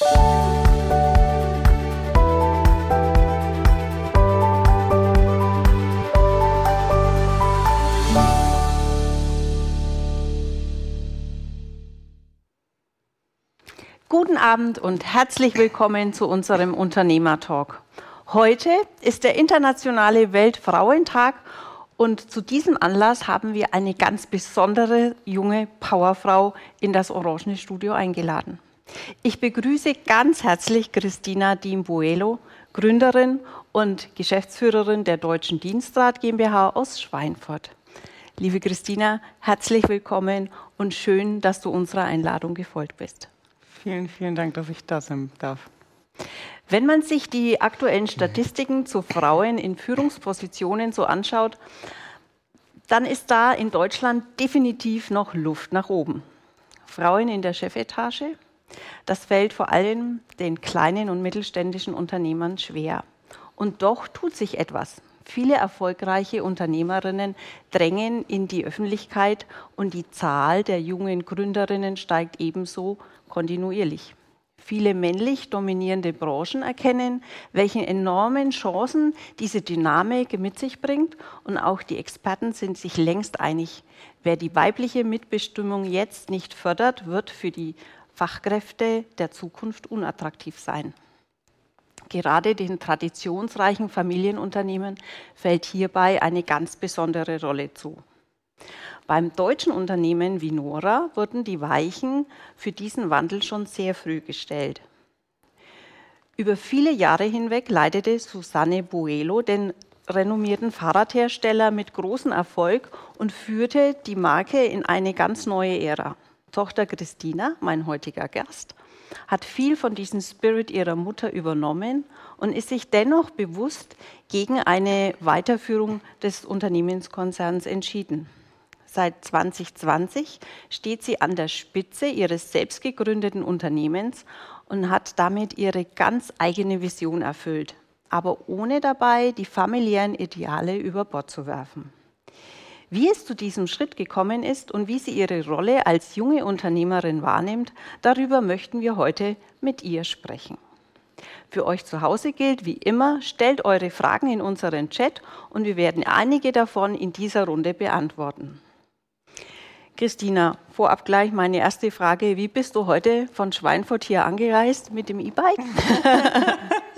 Guten Abend und herzlich willkommen zu unserem Unternehmertalk. Heute ist der internationale Weltfrauentag und zu diesem Anlass haben wir eine ganz besondere junge Powerfrau in das Orangene Studio eingeladen. Ich begrüße ganz herzlich Christina Dimbuelo, Gründerin und Geschäftsführerin der Deutschen Dienstrat GmbH aus Schweinfurt. Liebe Christina, herzlich willkommen und schön, dass du unserer Einladung gefolgt bist. Vielen, vielen Dank, dass ich da sein darf. Wenn man sich die aktuellen Statistiken zu Frauen in Führungspositionen so anschaut, dann ist da in Deutschland definitiv noch Luft nach oben. Frauen in der Chefetage, das fällt vor allem den kleinen und mittelständischen Unternehmern schwer. Und doch tut sich etwas. Viele erfolgreiche Unternehmerinnen drängen in die Öffentlichkeit und die Zahl der jungen Gründerinnen steigt ebenso kontinuierlich viele männlich dominierende Branchen erkennen, welche enormen Chancen diese Dynamik mit sich bringt. Und auch die Experten sind sich längst einig, wer die weibliche Mitbestimmung jetzt nicht fördert, wird für die Fachkräfte der Zukunft unattraktiv sein. Gerade den traditionsreichen Familienunternehmen fällt hierbei eine ganz besondere Rolle zu. Beim deutschen Unternehmen Vinora wurden die Weichen für diesen Wandel schon sehr früh gestellt. Über viele Jahre hinweg leitete Susanne Buelo den renommierten Fahrradhersteller mit großem Erfolg und führte die Marke in eine ganz neue Ära. Tochter Christina, mein heutiger Gast, hat viel von diesem Spirit ihrer Mutter übernommen und ist sich dennoch bewusst gegen eine Weiterführung des Unternehmenskonzerns entschieden. Seit 2020 steht sie an der Spitze ihres selbst gegründeten Unternehmens und hat damit ihre ganz eigene Vision erfüllt, aber ohne dabei die familiären Ideale über Bord zu werfen. Wie es zu diesem Schritt gekommen ist und wie sie ihre Rolle als junge Unternehmerin wahrnimmt, darüber möchten wir heute mit ihr sprechen. Für euch zu Hause gilt wie immer, stellt eure Fragen in unseren Chat und wir werden einige davon in dieser Runde beantworten. Christina, vorab gleich meine erste Frage. Wie bist du heute von Schweinfurt hier angereist mit dem E-Bike?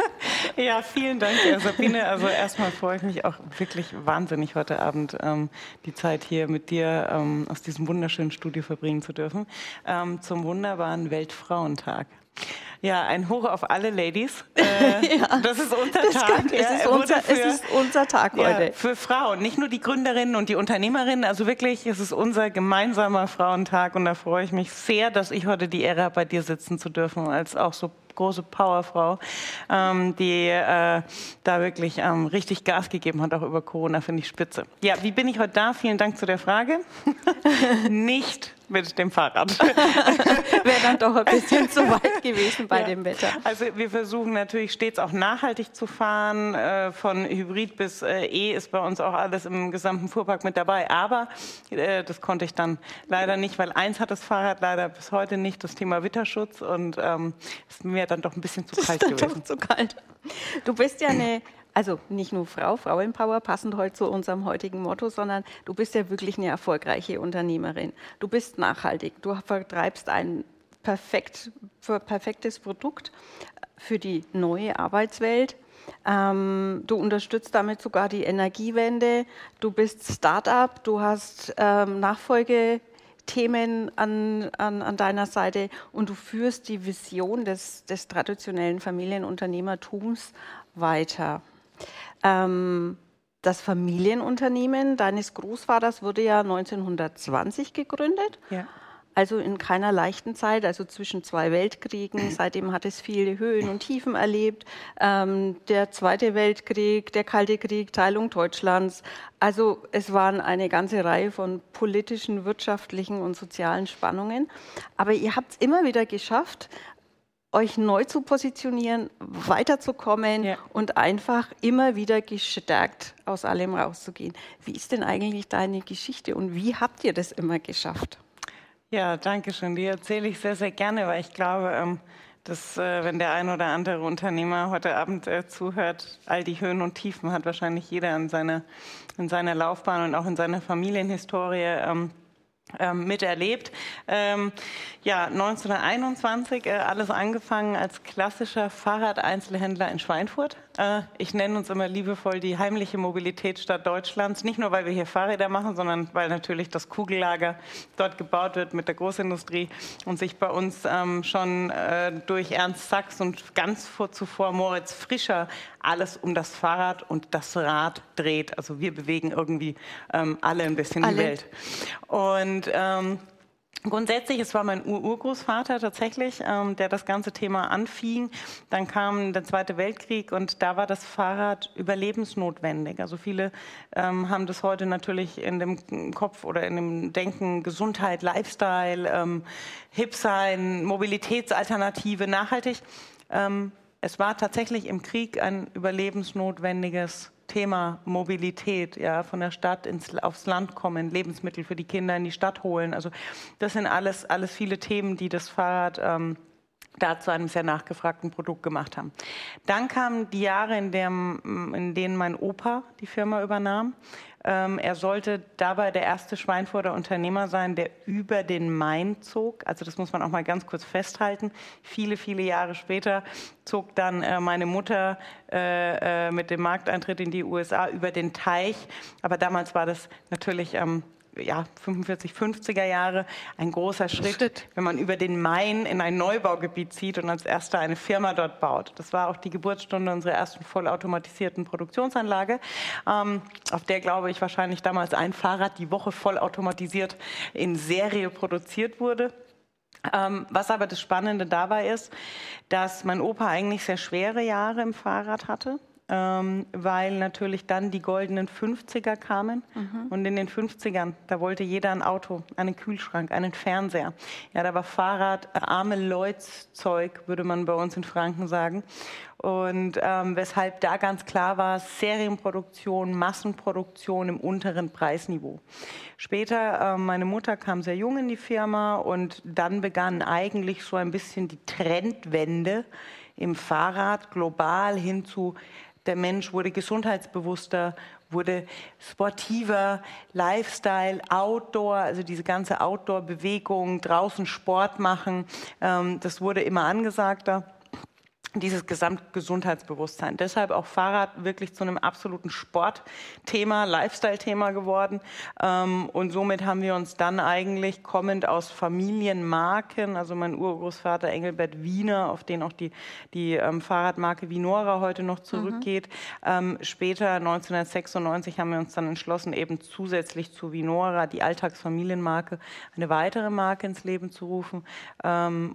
Ja, vielen Dank, Sabine. Also erstmal freue ich mich auch wirklich wahnsinnig heute Abend ähm, die Zeit hier mit dir ähm, aus diesem wunderschönen Studio verbringen zu dürfen ähm, zum wunderbaren Weltfrauentag. Ja, ein Hoch auf alle Ladies. Äh, ja, das ist unser das Tag. Kann, es, ist unser, für, es ist unser Tag heute. Ja, für Frauen, nicht nur die Gründerinnen und die Unternehmerinnen. Also wirklich, es ist unser gemeinsamer Frauentag und da freue ich mich sehr, dass ich heute die Ehre habe, bei dir sitzen zu dürfen, als auch so große Powerfrau, ähm, die äh, da wirklich ähm, richtig Gas gegeben hat, auch über Corona, finde ich spitze. Ja, wie bin ich heute da? Vielen Dank zu der Frage. Nicht mit dem Fahrrad. Wäre dann doch ein bisschen zu weit gewesen bei ja. dem Wetter. Also wir versuchen natürlich stets auch nachhaltig zu fahren. Äh, von Hybrid bis äh, E ist bei uns auch alles im gesamten Fuhrpark mit dabei. Aber äh, das konnte ich dann leider nicht, weil eins hat das Fahrrad leider bis heute nicht, das Thema Witterschutz. Und ähm, ist mir dann doch ein bisschen zu kalt gewesen. zu kalt. Du bist ja eine also nicht nur Frau, Frauenpower, passend heute zu unserem heutigen Motto, sondern du bist ja wirklich eine erfolgreiche Unternehmerin. Du bist nachhaltig, du vertreibst ein perfekt, perfektes Produkt für die neue Arbeitswelt. Ähm, du unterstützt damit sogar die Energiewende. Du bist Start-up, du hast ähm, Nachfolgethemen an, an, an, deiner Seite und du führst die Vision des, des traditionellen Familienunternehmertums weiter. Ähm, das Familienunternehmen deines Großvaters wurde ja 1920 gegründet. Ja. Also in keiner leichten Zeit, also zwischen zwei Weltkriegen. Seitdem hat es viele Höhen und Tiefen erlebt. Ähm, der Zweite Weltkrieg, der Kalte Krieg, Teilung Deutschlands. Also es waren eine ganze Reihe von politischen, wirtschaftlichen und sozialen Spannungen. Aber ihr habt es immer wieder geschafft, euch neu zu positionieren, weiterzukommen ja. und einfach immer wieder gestärkt aus allem rauszugehen. Wie ist denn eigentlich deine Geschichte und wie habt ihr das immer geschafft? Ja, danke schön. Die erzähle ich sehr, sehr gerne, weil ich glaube, ähm, dass äh, wenn der ein oder andere Unternehmer heute Abend äh, zuhört, all die Höhen und Tiefen hat wahrscheinlich jeder in seiner, in seiner Laufbahn und auch in seiner Familienhistorie. Ähm, miterlebt. Ähm, ja, 1921 äh, alles angefangen als klassischer Fahrradeinzelhändler in Schweinfurt. Äh, ich nenne uns immer liebevoll die heimliche Mobilitätsstadt Deutschlands. Nicht nur, weil wir hier Fahrräder machen, sondern weil natürlich das Kugellager dort gebaut wird mit der Großindustrie und sich bei uns ähm, schon äh, durch Ernst Sachs und ganz vor, zuvor Moritz Frischer alles um das Fahrrad und das Rad dreht. Also wir bewegen irgendwie ähm, alle ein bisschen alle. die Welt. Und ähm, Grundsätzlich, es war mein Urgroßvater tatsächlich, ähm, der das ganze Thema anfing. Dann kam der Zweite Weltkrieg und da war das Fahrrad überlebensnotwendig. Also viele ähm, haben das heute natürlich in dem Kopf oder in dem Denken Gesundheit, Lifestyle, ähm, Hip sein, Mobilitätsalternative, nachhaltig. Ähm, es war tatsächlich im Krieg ein überlebensnotwendiges Thema Mobilität, ja, von der Stadt ins, aufs Land kommen, Lebensmittel für die Kinder in die Stadt holen. Also das sind alles, alles viele Themen, die das Fahrrad ähm, da zu einem sehr nachgefragten Produkt gemacht haben. Dann kamen die Jahre, in, dem, in denen mein Opa die Firma übernahm. Ähm, er sollte dabei der erste Schweinfurter Unternehmer sein, der über den Main zog. Also das muss man auch mal ganz kurz festhalten. Viele, viele Jahre später zog dann äh, meine Mutter äh, äh, mit dem Markteintritt in die USA über den Teich. Aber damals war das natürlich ähm, ja, 45, 50er Jahre ein großer Schritt, Schritt, wenn man über den Main in ein Neubaugebiet zieht und als erster eine Firma dort baut. Das war auch die Geburtsstunde unserer ersten vollautomatisierten Produktionsanlage, ähm, auf der, glaube ich, wahrscheinlich damals ein Fahrrad die Woche vollautomatisiert in Serie produziert wurde. Ähm, was aber das Spannende dabei ist, dass mein Opa eigentlich sehr schwere Jahre im Fahrrad hatte ähm, weil natürlich dann die goldenen 50er kamen. Mhm. Und in den 50ern, da wollte jeder ein Auto, einen Kühlschrank, einen Fernseher. Ja, da war Fahrrad, äh, arme Leuts Zeug, würde man bei uns in Franken sagen. Und ähm, weshalb da ganz klar war, Serienproduktion, Massenproduktion im unteren Preisniveau. Später, äh, meine Mutter kam sehr jung in die Firma und dann begann eigentlich so ein bisschen die Trendwende im Fahrrad global hin zu der Mensch wurde gesundheitsbewusster, wurde sportiver, Lifestyle, Outdoor, also diese ganze Outdoor-Bewegung, draußen Sport machen, ähm, das wurde immer angesagter dieses Gesamtgesundheitsbewusstsein. Deshalb auch Fahrrad wirklich zu einem absoluten Sportthema, Lifestyle-Thema geworden. Ähm, und somit haben wir uns dann eigentlich kommend aus Familienmarken, also mein Urgroßvater Engelbert Wiener, auf den auch die, die ähm, Fahrradmarke Vinora heute noch zurückgeht. Mhm. später, 1996, haben wir uns dann entschlossen, eben zusätzlich zu Vinora, die Alltagsfamilienmarke, eine weitere Marke ins Leben zu rufen.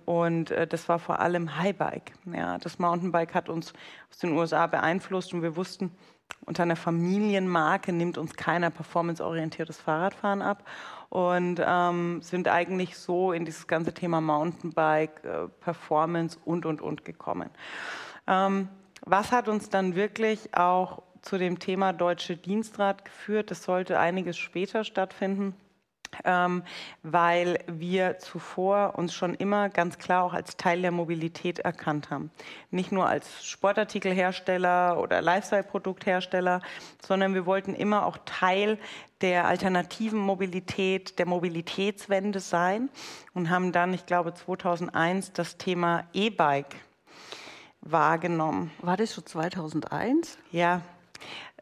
und äh, das war vor allem Highbike. Ja, das Mountainbike hat uns aus den USA beeinflusst und wir wussten, unter einer Familienmarke nimmt uns keiner performanceorientiertes Fahrradfahren ab und ähm, sind eigentlich so in dieses ganze Thema Mountainbike, äh, Performance und, und, und gekommen. Ähm, was hat uns dann wirklich auch zu dem Thema Deutsche Dienstrat geführt? Das sollte einiges später stattfinden ähm, weil wir zuvor uns schon immer ganz klar auch als Teil der Mobilität erkannt haben. Nicht nur als Sportartikelhersteller oder Lifestyle-Produkthersteller, sondern wir wollten immer auch Teil der alternativen Mobilität, der Mobilitätswende sein und haben dann, ich glaube, 2001 das Thema E-Bike wahrgenommen. War das schon 2001? Ja,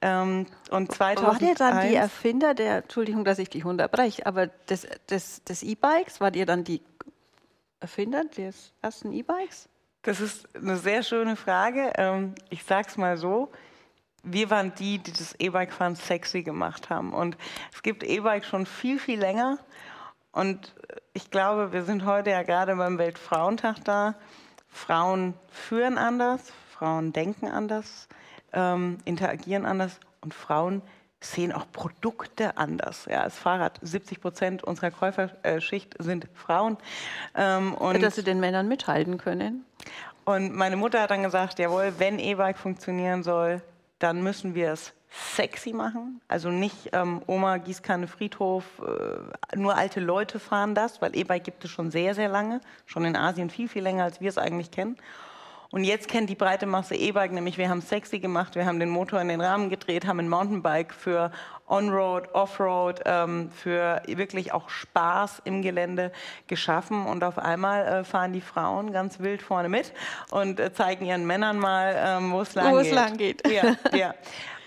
ähm, und 2001, Wart ihr dann die Erfinder der, Entschuldigung, dass ich dich unterbreche, aber des, des, des E-Bikes, wart ihr dann die Erfinder des ersten E-Bikes? Das ist eine sehr schöne Frage. Ähm, ich sage es mal so. Wir waren die, die das E-Bike-Fahren sexy gemacht haben. Und es gibt E-Bike schon viel, viel länger. Und ich glaube, wir sind heute ja gerade beim Weltfrauentag da. Frauen führen anders, Frauen denken anders ähm, interagieren anders und Frauen sehen auch Produkte anders. Ja, als Fahrrad 70 Prozent unserer Käuferschicht sind Frauen. Ähm, und Dass sie den Männern mithalten können. Und meine Mutter hat dann gesagt, jawohl, wenn E-Bike funktionieren soll, dann müssen wir es sexy machen. Also nicht ähm, Oma, Gießkanne, Friedhof, äh, nur alte Leute fahren das, weil E-Bike gibt es schon sehr, sehr lange, schon in Asien viel, viel länger, als wir es eigentlich kennen. Und jetzt kennt die breite Masse E-Bike, nämlich wir haben sexy gemacht, wir haben den Motor in den Rahmen gedreht, haben ein Mountainbike für On-Road, Off-Road, ähm, für wirklich auch Spaß im Gelände geschaffen. Und auf einmal äh, fahren die Frauen ganz wild vorne mit und äh, zeigen ihren Männern mal, ähm, wo es lang wo geht. es lang geht. Ja, ja.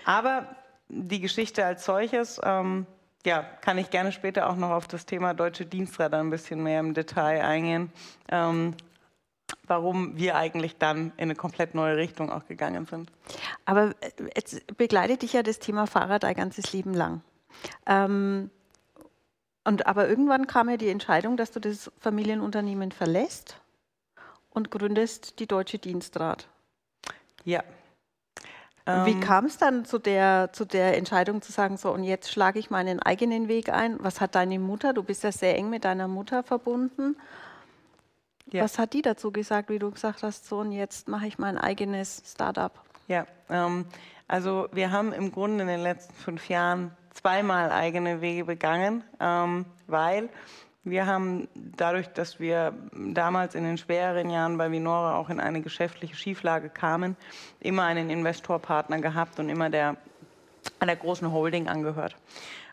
Aber die Geschichte als solches, ähm, ja, kann ich gerne später auch noch auf das Thema deutsche Diensträder ein bisschen mehr im Detail eingehen. Ähm, warum wir eigentlich dann in eine komplett neue Richtung auch gegangen sind. Aber äh, jetzt begleitet dich ja das Thema Fahrrad ein ganzes Leben lang. Ähm, und aber irgendwann kam ja die Entscheidung, dass du das Familienunternehmen verlässt und gründest die Deutsche Dienstrad. Ja. Wie ähm, kam es dann zu der, zu der Entscheidung zu sagen, so und jetzt schlage ich meinen eigenen Weg ein? Was hat deine Mutter? Du bist ja sehr eng mit deiner Mutter verbunden. Ja. Was hat die dazu gesagt, wie du gesagt hast, so und jetzt mache ich mein eigenes Startup? Ja, ähm, also wir haben im Grunde in den letzten fünf Jahren zweimal eigene Wege begangen, ähm, weil wir haben dadurch, dass wir damals in den schwereren Jahren bei Vinora auch in eine geschäftliche Schieflage kamen, immer einen Investorpartner gehabt und immer der einer großen Holding angehört.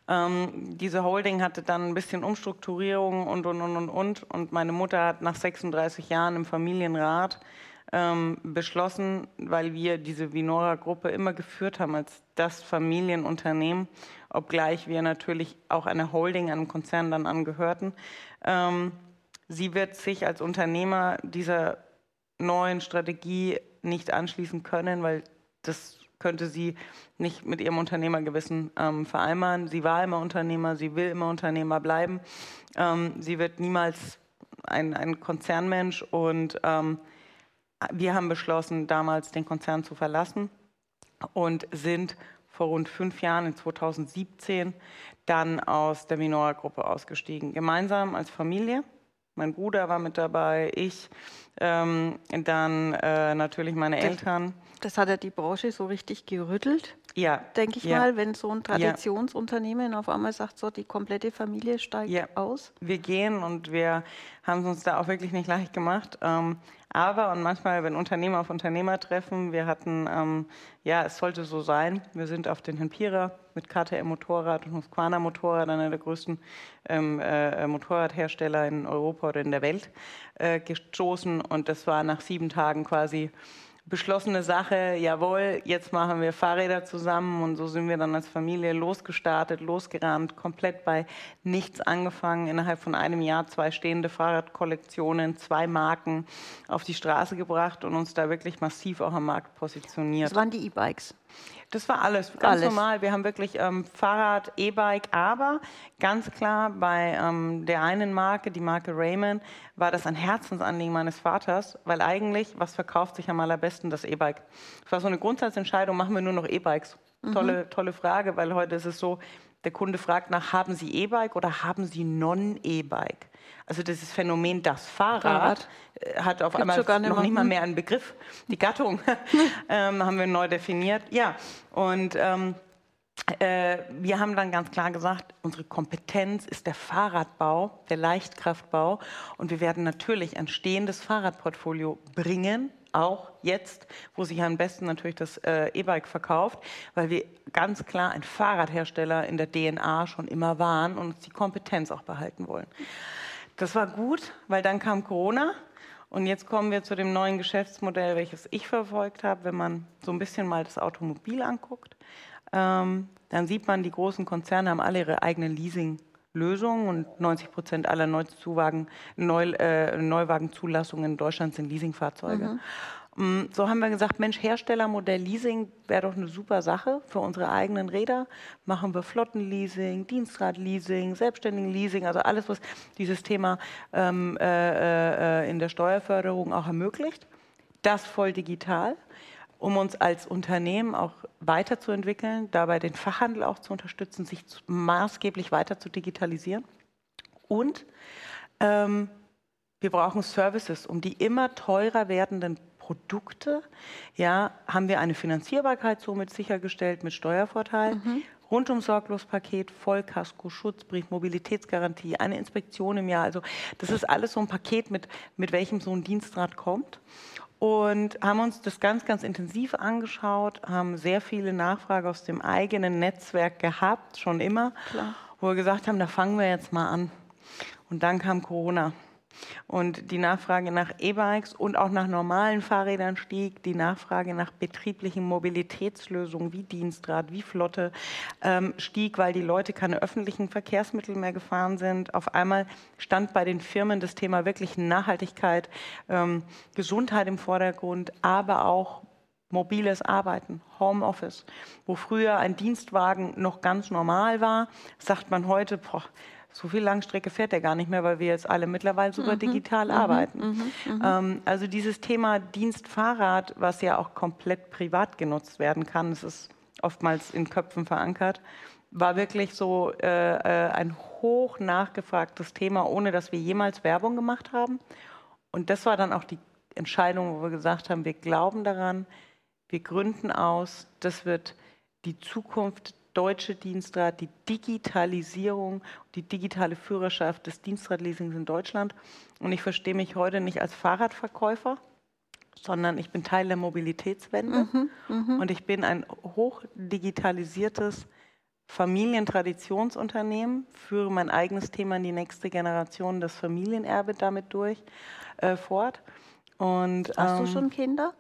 Ähm, diese Holding hatte dann ein bisschen Umstrukturierung und, und, und, und, und. Und meine Mutter hat nach 36 Jahren im Familienrat ähm, beschlossen, weil wir diese Vinora-Gruppe immer geführt haben als das Familienunternehmen, obgleich wir natürlich auch einer Holding, einem Konzern dann angehörten. Ähm, sie wird sich als Unternehmer dieser neuen Strategie nicht anschließen können, weil das könnte sie nicht mit ihrem Unternehmergewissen ähm, vereinbaren. Sie war immer Unternehmer, sie will immer Unternehmer bleiben. Ähm, sie wird niemals ein, ein Konzernmensch und ähm, wir haben beschlossen, damals den Konzern zu verlassen und sind vor rund fünf Jahren, in 2017, dann aus der Minora-Gruppe ausgestiegen. Gemeinsam als Familie. Mein Bruder war mit dabei, ich, ähm, dann äh, natürlich meine Eltern. Das hat ja die Branche so richtig gerüttelt. Ja. Denke ich ja. mal, wenn so ein Traditionsunternehmen auf einmal sagt, so die komplette Familie steigt ja. aus. Wir gehen und wir haben es uns da auch wirklich nicht leicht gemacht. Ähm, aber und manchmal, wenn Unternehmer auf Unternehmer treffen, wir hatten, ähm, ja, es sollte so sein. Wir sind auf den Hempira mit KTM Motorrad und Husqvarna Motorrad, einer der größten ähm, äh, Motorradhersteller in Europa oder in der Welt, äh, gestoßen. Und das war nach sieben Tagen quasi beschlossene Sache, jawohl, jetzt machen wir Fahrräder zusammen und so sind wir dann als Familie losgestartet, losgerannt, komplett bei nichts angefangen, innerhalb von einem Jahr zwei stehende Fahrradkollektionen, zwei Marken auf die Straße gebracht und uns da wirklich massiv auch am Markt positioniert. Das waren die E-Bikes. Das war alles, ganz alles. normal. Wir haben wirklich ähm, Fahrrad, E-Bike, aber ganz klar bei ähm, der einen Marke, die Marke Raymond, war das ein Herzensanliegen meines Vaters, weil eigentlich, was verkauft sich am allerbesten, das E-Bike. Es war so eine Grundsatzentscheidung, machen wir nur noch E-Bikes. Mhm. Tolle, tolle Frage, weil heute ist es so, der Kunde fragt nach, haben Sie E-Bike oder haben Sie Non-E-Bike? Also dieses Phänomen, das Fahrrad, Fahrrad. Äh, hat auf Gibt's einmal noch nicht mal mehr einen Begriff. Die Gattung ähm, haben wir neu definiert. Ja, und ähm, äh, wir haben dann ganz klar gesagt, unsere Kompetenz ist der Fahrradbau, der Leichtkraftbau. Und wir werden natürlich ein stehendes Fahrradportfolio bringen, auch jetzt, wo sich am besten natürlich das äh, E-Bike verkauft, weil wir ganz klar ein Fahrradhersteller in der DNA schon immer waren und uns die Kompetenz auch behalten wollen. Das war gut, weil dann kam Corona und jetzt kommen wir zu dem neuen Geschäftsmodell, welches ich verfolgt habe. Wenn man so ein bisschen mal das Automobil anguckt, ähm, dann sieht man, die großen Konzerne haben alle ihre eigenen Leasing-Lösungen und 90 Prozent aller Neuzuwagen, Neu, äh, Neuwagenzulassungen in Deutschland sind Leasingfahrzeuge. Mhm. Mm, so haben wir gesagt, Mensch, Herstellermodell Leasing wäre doch eine super Sache für unsere eigenen Räder. Machen wir Flottenleasing, Dienstradleasing, Selbstständigenleasing, also alles, was dieses Thema ähm, äh, äh, in der Steuerförderung auch ermöglicht. Das voll digital, um uns als Unternehmen auch weiterzuentwickeln, dabei den Fachhandel auch zu unterstützen, sich maßgeblich weiter zu digitalisieren. Und ähm, wir brauchen Services, um die immer teurer werdenden Produkte, ja, haben wir eine Finanzierbarkeit somit sichergestellt mit Steuervorteil. Mhm. Rundum sorglos Paket, Vollkasko, Schutzbrief, Mobilitätsgarantie, eine Inspektion im Jahr. Also das ist alles so ein Paket, mit, mit welchem so ein Dienstrat kommt. Und haben uns das ganz, ganz intensiv angeschaut, haben sehr viele Nachfragen aus dem eigenen Netzwerk gehabt, schon immer, Klar. wo wir gesagt haben, da fangen wir jetzt mal an. Und dann kam Corona. Und die Nachfrage nach E-Bikes und auch nach normalen Fahrrädern stieg, die Nachfrage nach betrieblichen Mobilitätslösungen wie Dienstrad, wie Flotte ähm, stieg, weil die Leute keine öffentlichen Verkehrsmittel mehr gefahren sind. Auf einmal stand bei den Firmen das Thema wirklich Nachhaltigkeit, ähm, Gesundheit im Vordergrund, aber auch mobiles Arbeiten, Homeoffice, wo früher ein Dienstwagen noch ganz normal war, sagt man heute, boah, so viel Langstrecke fährt er gar nicht mehr, weil wir jetzt alle mittlerweile super mhm. digital mhm. arbeiten. Mhm. mhm. Ähm, also dieses Thema Dienstfahrrad, was ja auch komplett privat genutzt werden kann, das ist oftmals in Köpfen verankert, war wirklich so äh, äh, ein hoch nachgefragtes Thema, ohne dass wir jemals Werbung gemacht haben. Und das war dann auch die Entscheidung, wo wir gesagt haben, wir glauben daran, wir gründen aus, das wird die Zukunft deutsche Dienstrad, die Digitalisierung, die digitale Führerschaft des Dienstradleasings in Deutschland. Und ich verstehe mich heute nicht als Fahrradverkäufer, sondern ich bin Teil der Mobilitätswende mhm, mh. und ich bin ein hochdigitalisiertes Familientraditionsunternehmen, führe mein eigenes Thema in die nächste Generation, das Familienerbe damit durch äh, fort. Und, Hast ähm, du schon Kinder?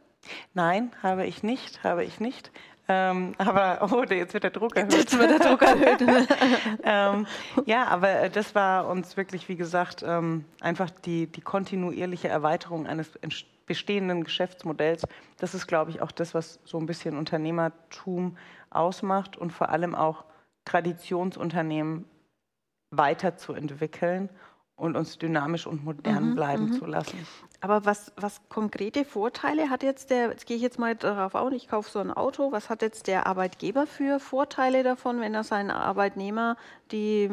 Nein, habe ich nicht, habe ich nicht. Ähm, aber, oh, jetzt wird der Druck erhöht. Jetzt wird der Druck erhöht. ähm, ja, aber das war uns wirklich, wie gesagt, ähm, einfach die, die kontinuierliche Erweiterung eines bestehenden Geschäftsmodells. Das ist, glaube ich, auch das, was so ein bisschen Unternehmertum ausmacht und vor allem auch Traditionsunternehmen weiterzuentwickeln und uns dynamisch und modern mhm, bleiben mhm. zu lassen. Aber was, was konkrete Vorteile hat jetzt der, jetzt gehe ich jetzt mal darauf auf, ich kaufe so ein Auto, was hat jetzt der Arbeitgeber für Vorteile davon, wenn er seinen Arbeitnehmer, die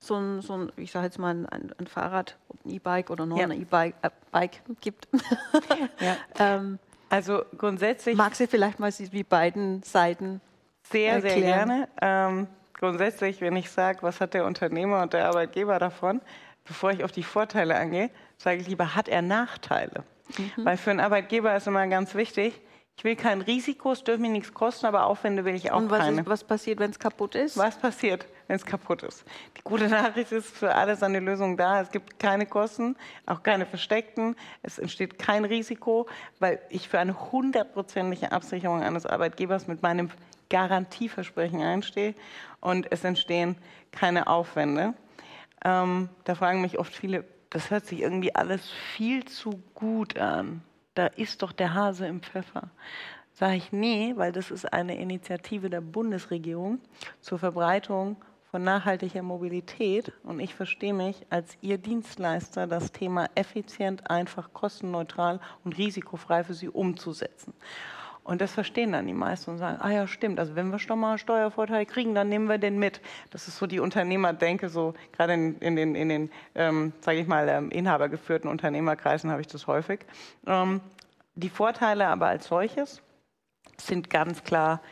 so ein, so ein ich sage jetzt mal ein, ein Fahrrad, ein E-Bike oder noch ja. ein E-Bike äh, gibt? ja. ähm, also grundsätzlich. Mag sie vielleicht mal wie beiden Seiten sehr, erklären? sehr gerne. Ähm, grundsätzlich, wenn ich sage, was hat der Unternehmer und der Arbeitgeber davon, bevor ich auf die Vorteile angehe, sage ich lieber, hat er Nachteile? Mhm. Weil für einen Arbeitgeber ist immer ganz wichtig, ich will kein Risiko, es dürfen mir nichts kosten, aber Aufwände will ich auch Und was keine. Ist, was passiert, wenn es kaputt ist? Was passiert, wenn es kaputt ist? Die gute Nachricht ist, für alles eine Lösung da. Es gibt keine Kosten, auch keine versteckten. Es entsteht kein Risiko, weil ich für eine hundertprozentige Absicherung eines Arbeitgebers mit meinem Garantieversprechen einstehe und es entstehen keine Aufwände. Ähm, da fragen mich oft viele, das hört sich irgendwie alles viel zu gut an. Da ist doch der Hase im Pfeffer. Sage ich, nee, weil das ist eine Initiative der Bundesregierung zur Verbreitung von nachhaltiger Mobilität und ich verstehe mich als Ihr Dienstleister, das Thema effizient, einfach, kostenneutral und risikofrei für Sie umzusetzen. Und das verstehen dann die meisten und sagen, ah ja, stimmt, also wenn wir schon mal einen Steuervorteil kriegen, dann nehmen wir den mit. Das ist so die Unternehmerdenke, so gerade in, in den, in den ähm, sage ich mal, ähm, inhabergeführten Unternehmerkreisen habe ich das häufig. Ähm, die Vorteile aber als solches sind ganz klar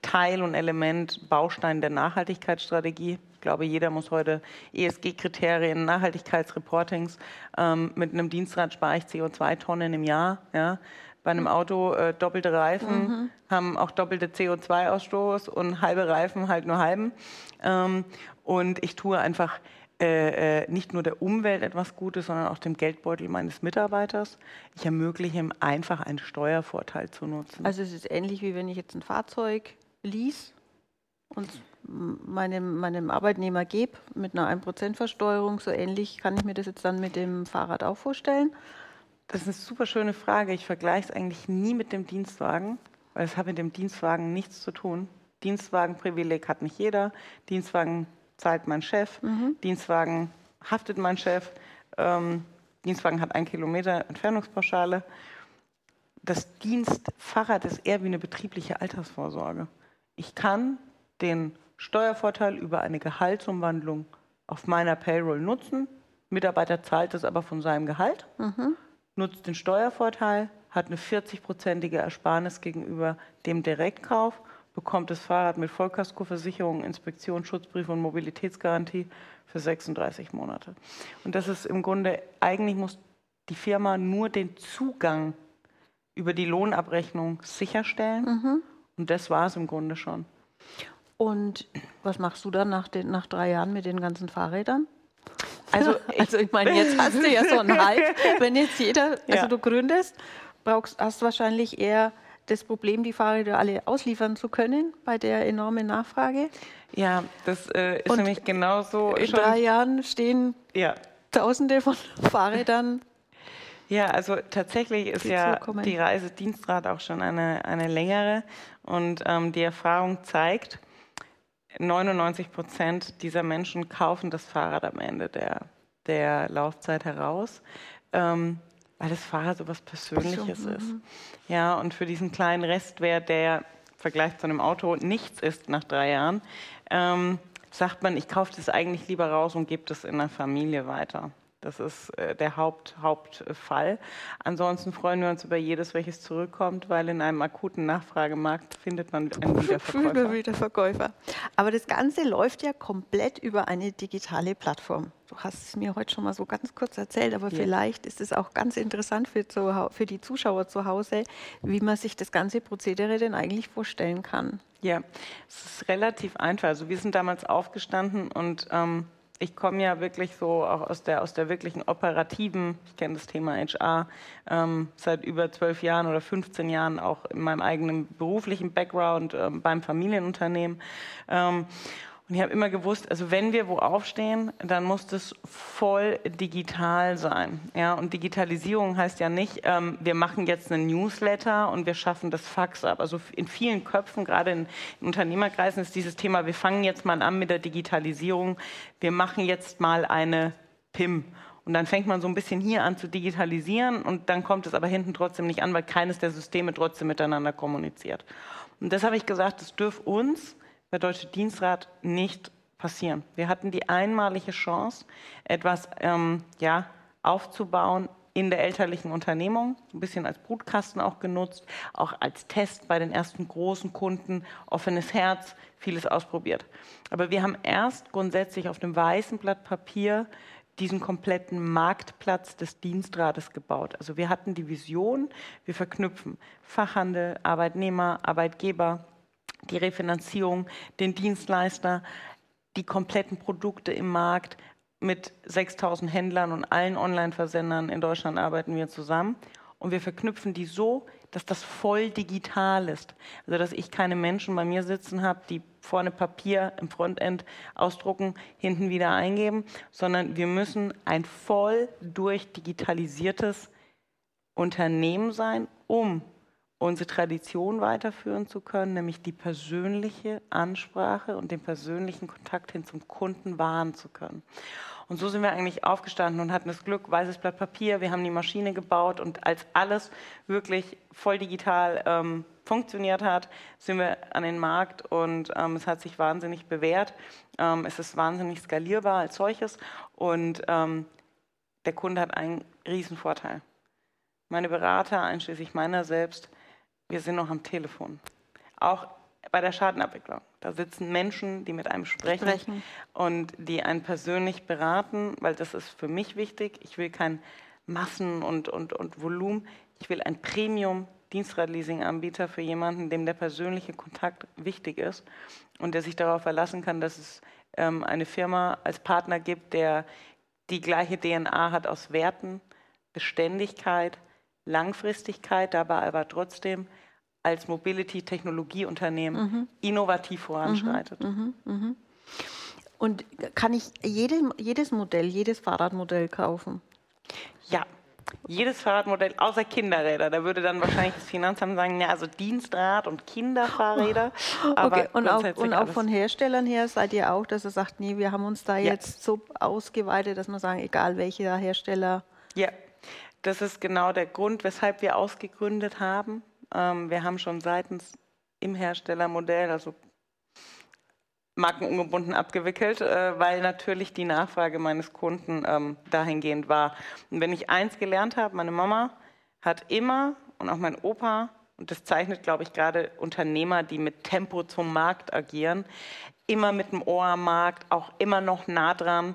Teil und Element, Baustein der Nachhaltigkeitsstrategie. Ich glaube, jeder muss heute ESG-Kriterien, Nachhaltigkeitsreportings ähm, mit einem Dienstrad spare ich CO2-Tonnen im Jahr. Ja bei einem Auto äh, doppelte Reifen mhm. haben auch doppelte CO2-Ausstoß und halbe Reifen halt nur halben. Ähm, und ich tue einfach äh, äh, nicht nur der Umwelt etwas Gutes, sondern auch dem Geldbeutel meines Mitarbeiters. Ich ermögliche ihm einfach einen Steuervorteil zu nutzen. Also es ist ähnlich wie wenn ich jetzt ein Fahrzeug lease und meinem, meinem Arbeitnehmer gebe mit einer 1% Versteuerung. So ähnlich kann ich mir das jetzt dann mit dem Fahrrad auch vorstellen. Das ist eine super schöne Frage. Ich vergleiche es eigentlich nie mit dem Dienstwagen, weil es hat mit dem Dienstwagen nichts zu tun. Dienstwagenprivileg hat nicht jeder. Dienstwagen zahlt mein Chef. Mhm. Dienstwagen haftet mein Chef. Ähm, Dienstwagen hat ein Kilometer Entfernungspauschale. Das Dienstfahrrad ist eher wie eine betriebliche Altersvorsorge. Ich kann den Steuervorteil über eine Gehaltsumwandlung auf meiner Payroll nutzen. Mitarbeiter zahlt es aber von seinem Gehalt. Mhm nutzt den Steuervorteil, hat eine 40-prozentige Ersparnis gegenüber dem Direktkauf, bekommt das Fahrrad mit Vollkaskoversicherung, Inspektion, Schutzbrief und Mobilitätsgarantie für 36 Monate. Und das ist im Grunde, eigentlich muss die Firma nur den Zugang über die Lohnabrechnung sicherstellen. Mhm. Und das war es im Grunde schon. Und was machst du dann nach, den, nach drei Jahren mit den ganzen Fahrrädern? Also ich, also ich meine, jetzt hast du ja so einen Hype. Wenn jetzt jeder, also ja. du gründest, brauchst, hast wahrscheinlich eher das Problem, die Fahrräder alle ausliefern zu können bei der enormen Nachfrage. Ja, das äh, ist Und nämlich genauso. In drei Jahren stehen ja. Tausende von Fahrrädern. Ja, also tatsächlich ist ja die Reise Dienstrad auch schon eine, eine längere. Und ähm, die Erfahrung zeigt, 99 Prozent dieser Menschen kaufen das Fahrrad am Ende der, der Laufzeit heraus. Ähm, weil das Fahrrad so was Persönliches so, ist. Mhm. Ja, und für diesen kleinen Restwert, der im Vergleich zu einem Auto nichts ist nach drei Jahren, ähm, sagt man, ich kaufe das eigentlich lieber raus und gebe das in der Familie weiter. Das ist äh, der Haupt, Hauptfall. Ansonsten freuen wir uns über jedes, welches zurückkommt, weil in einem akuten Nachfragemarkt findet man einen Wiederverkäufer. Wiederverkäufer. Aber das Ganze läuft ja komplett über eine digitale Plattform. Du hast es mir heute schon mal so ganz kurz erzählt, aber ja. vielleicht ist es auch ganz interessant für, für die Zuschauer zu Hause, wie man sich das ganze Prozedere denn eigentlich vorstellen kann. Ja, es ist relativ einfach. Also wir sind damals aufgestanden und ähm, ich komme ja wirklich so auch aus der, aus der wirklichen operativen, ich kenne das Thema HR ähm, seit über zwölf Jahren oder 15 Jahren auch in meinem eigenen beruflichen Background ähm, beim Familienunternehmen. Ähm, und ich habe immer gewusst, also wenn wir wo aufstehen, dann muss das voll digital sein. Ja, und Digitalisierung heißt ja nicht, ähm, wir machen jetzt einen Newsletter und wir schaffen das Fax ab. Also in vielen Köpfen, gerade in, in Unternehmerkreisen, ist dieses Thema, wir fangen jetzt mal an mit der Digitalisierung, wir machen jetzt mal eine PIM. Und dann fängt man so ein bisschen hier an zu digitalisieren und dann kommt es aber hinten trotzdem nicht an, weil keines der Systeme trotzdem miteinander kommuniziert. Und das habe ich gesagt, das dürfte uns bei Deutsche Dienstrat nicht passieren. Wir hatten die einmalige Chance, etwas ähm, ja, aufzubauen in der elterlichen Unternehmung, ein bisschen als Brutkasten auch genutzt, auch als Test bei den ersten großen Kunden, offenes Herz, vieles ausprobiert. Aber wir haben erst grundsätzlich auf dem weißen Blatt Papier diesen kompletten Marktplatz des Dienstrates gebaut. Also wir hatten die Vision, wir verknüpfen Fachhandel, Arbeitnehmer, Arbeitgeber, die Refinanzierung, den Dienstleister, die kompletten Produkte im Markt. Mit 6000 Händlern und allen Online-Versendern in Deutschland arbeiten wir zusammen. Und wir verknüpfen die so, dass das voll digital ist. Also dass ich keine Menschen bei mir sitzen habe, die vorne Papier im Frontend ausdrucken, hinten wieder eingeben, sondern wir müssen ein voll durchdigitalisiertes Unternehmen sein, um unsere Tradition weiterführen zu können, nämlich die persönliche Ansprache und den persönlichen Kontakt hin zum Kunden wahren zu können. Und so sind wir eigentlich aufgestanden und hatten das Glück, weißes Blatt Papier, wir haben die Maschine gebaut und als alles wirklich voll digital ähm, funktioniert hat, sind wir an den Markt und ähm, es hat sich wahnsinnig bewährt. Ähm, es ist wahnsinnig skalierbar als solches und ähm, der Kunde hat einen riesen Vorteil. Meine Berater, einschließlich meiner selbst, wir sind noch am Telefon. Auch bei der Schadenabwicklung. Da sitzen Menschen, die mit einem sprechen, sprechen, und die einen persönlich beraten, weil das ist für mich wichtig. Ich will kein Massen und, und, und Volumen. Ich will ein Premium-Dienstradleasing-Anbieter für jemanden, dem der persönliche Kontakt wichtig ist und der sich darauf verlassen kann, dass es ähm, eine Firma als Partner gibt, der die gleiche DNA hat aus Werten, Beständigkeit, Langfristigkeit, dabei aber trotzdem als Mobility-Technologieunternehmen mhm. innovativ voranschreitet. Mhm, mh, mh. Und kann ich jede, jedes Modell, jedes Fahrradmodell kaufen? Ja, jedes Fahrradmodell außer Kinderräder. Da würde dann wahrscheinlich das Finanzamt sagen, ja, also Dienstrad und Kinderfahrräder. okay, und auch, und auch von Herstellern her seid ihr auch, dass ihr sagt, nee, wir haben uns da ja. jetzt so ausgeweitet, dass wir sagen, egal welcher Hersteller. Ja, das ist genau der Grund, weshalb wir ausgegründet haben. Ähm, wir haben schon seitens im Herstellermodell, also markenungebunden abgewickelt, äh, weil natürlich die Nachfrage meines Kunden ähm, dahingehend war. Und wenn ich eins gelernt habe, meine Mama hat immer und auch mein Opa, und das zeichnet, glaube ich, gerade Unternehmer, die mit Tempo zum Markt agieren, immer mit dem Ohr am Markt, auch immer noch nah dran.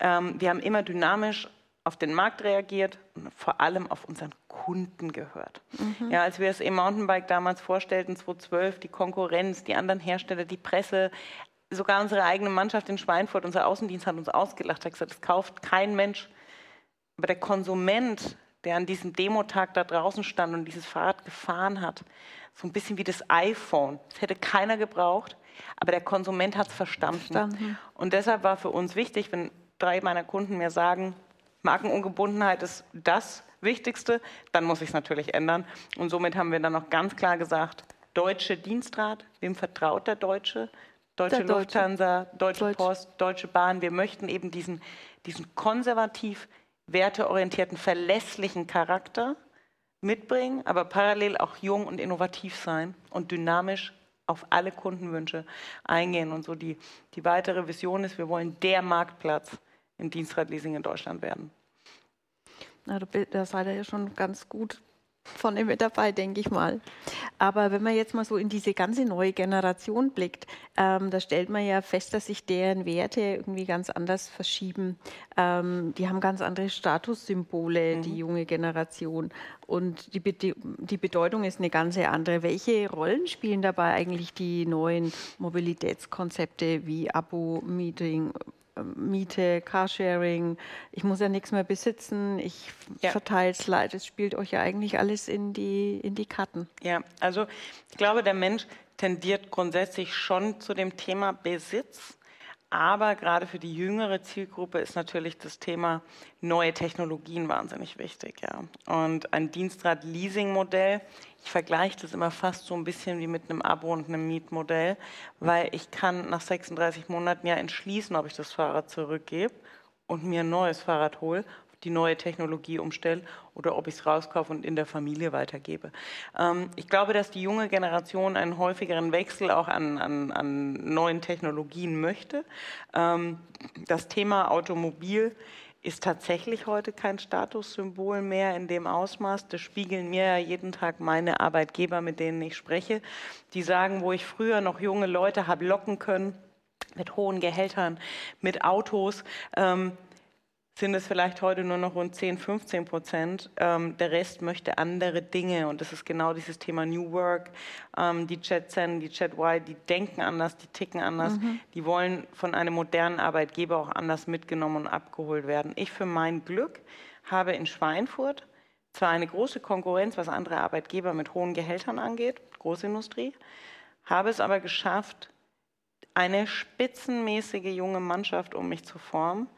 Ähm, wir haben immer dynamisch auf den Markt reagiert und vor allem auf unseren Kunden gehört. Mhm. Ja, als wir das E-Mountainbike damals vorstellten, 2012, die Konkurrenz, die anderen Hersteller, die Presse, sogar unsere eigene Mannschaft in Schweinfurt, unser Außendienst hat uns ausgelacht, hat gesagt, das kauft kein Mensch. Aber der Konsument, der an diesem Demotag da draußen stand und dieses Fahrrad gefahren hat, so ein bisschen wie das iPhone. Das hätte keiner gebraucht, aber der Konsument hat es verstanden. verstanden. Und deshalb war für uns wichtig, wenn drei meiner Kunden mir sagen, Markenungebundenheit ist das Wichtigste, dann muss ich es natürlich ändern. Und somit haben wir dann noch ganz klar gesagt, deutsche Dienstrat, wem vertraut der Deutsche? Deutsche der Lufthansa, Deutsche Deutsch. Post, Deutsche Bahn. Wir möchten eben diesen, diesen konservativ werteorientierten, verlässlichen Charakter mitbringen, aber parallel auch jung und innovativ sein und dynamisch auf alle Kundenwünsche eingehen. Und so die, die weitere Vision ist, wir wollen der Marktplatz im Dienstradleasing in Deutschland werden. Na, da seid ihr ja schon ganz gut vorne mit dabei, denke ich mal. Aber wenn man jetzt mal so in diese ganze neue Generation blickt, ähm, da stellt man ja fest, dass sich deren Werte irgendwie ganz anders verschieben. Ähm, die haben ganz andere Statussymbole, mhm. die junge Generation. Und die, Be die Bedeutung ist eine ganz andere. Welche Rollen spielen dabei eigentlich die neuen Mobilitätskonzepte wie Abo-Meeting, Miete, Carsharing, ich muss ja nichts mehr besitzen, ich ja. verteile es leid. Es spielt euch ja eigentlich alles in die, in die Karten. Ja, also ich glaube, der Mensch tendiert grundsätzlich schon zu dem Thema Besitz. Aber gerade für die jüngere Zielgruppe ist natürlich das Thema neue Technologien wahnsinnig wichtig. Ja. Und ein Dienstrad-Leasing-Modell, ich vergleiche das immer fast so ein bisschen wie mit einem Abo und einem Mietmodell, weil ich kann nach 36 Monaten ja entschließen, ob ich das Fahrrad zurückgebe und mir ein neues Fahrrad hole die neue Technologie umstelle oder ob ich es rauskaufe und in der Familie weitergebe. Ähm, ich glaube, dass die junge Generation einen häufigeren Wechsel auch an, an, an neuen Technologien möchte. Ähm, das Thema Automobil ist tatsächlich heute kein Statussymbol mehr in dem Ausmaß. Das spiegeln mir ja jeden Tag meine Arbeitgeber, mit denen ich spreche. Die sagen, wo ich früher noch junge Leute habe locken können, mit hohen Gehältern, mit Autos, ähm, sind es vielleicht heute nur noch rund 10, 15 Prozent. Ähm, der Rest möchte andere Dinge und das ist genau dieses Thema New Work. Ähm, die Chat Zen, die Chat Y, die denken anders, die ticken anders, mhm. die wollen von einem modernen Arbeitgeber auch anders mitgenommen und abgeholt werden. Ich für mein Glück habe in Schweinfurt zwar eine große Konkurrenz, was andere Arbeitgeber mit hohen Gehältern angeht, Großindustrie, habe es aber geschafft, eine spitzenmäßige junge Mannschaft um mich zu formen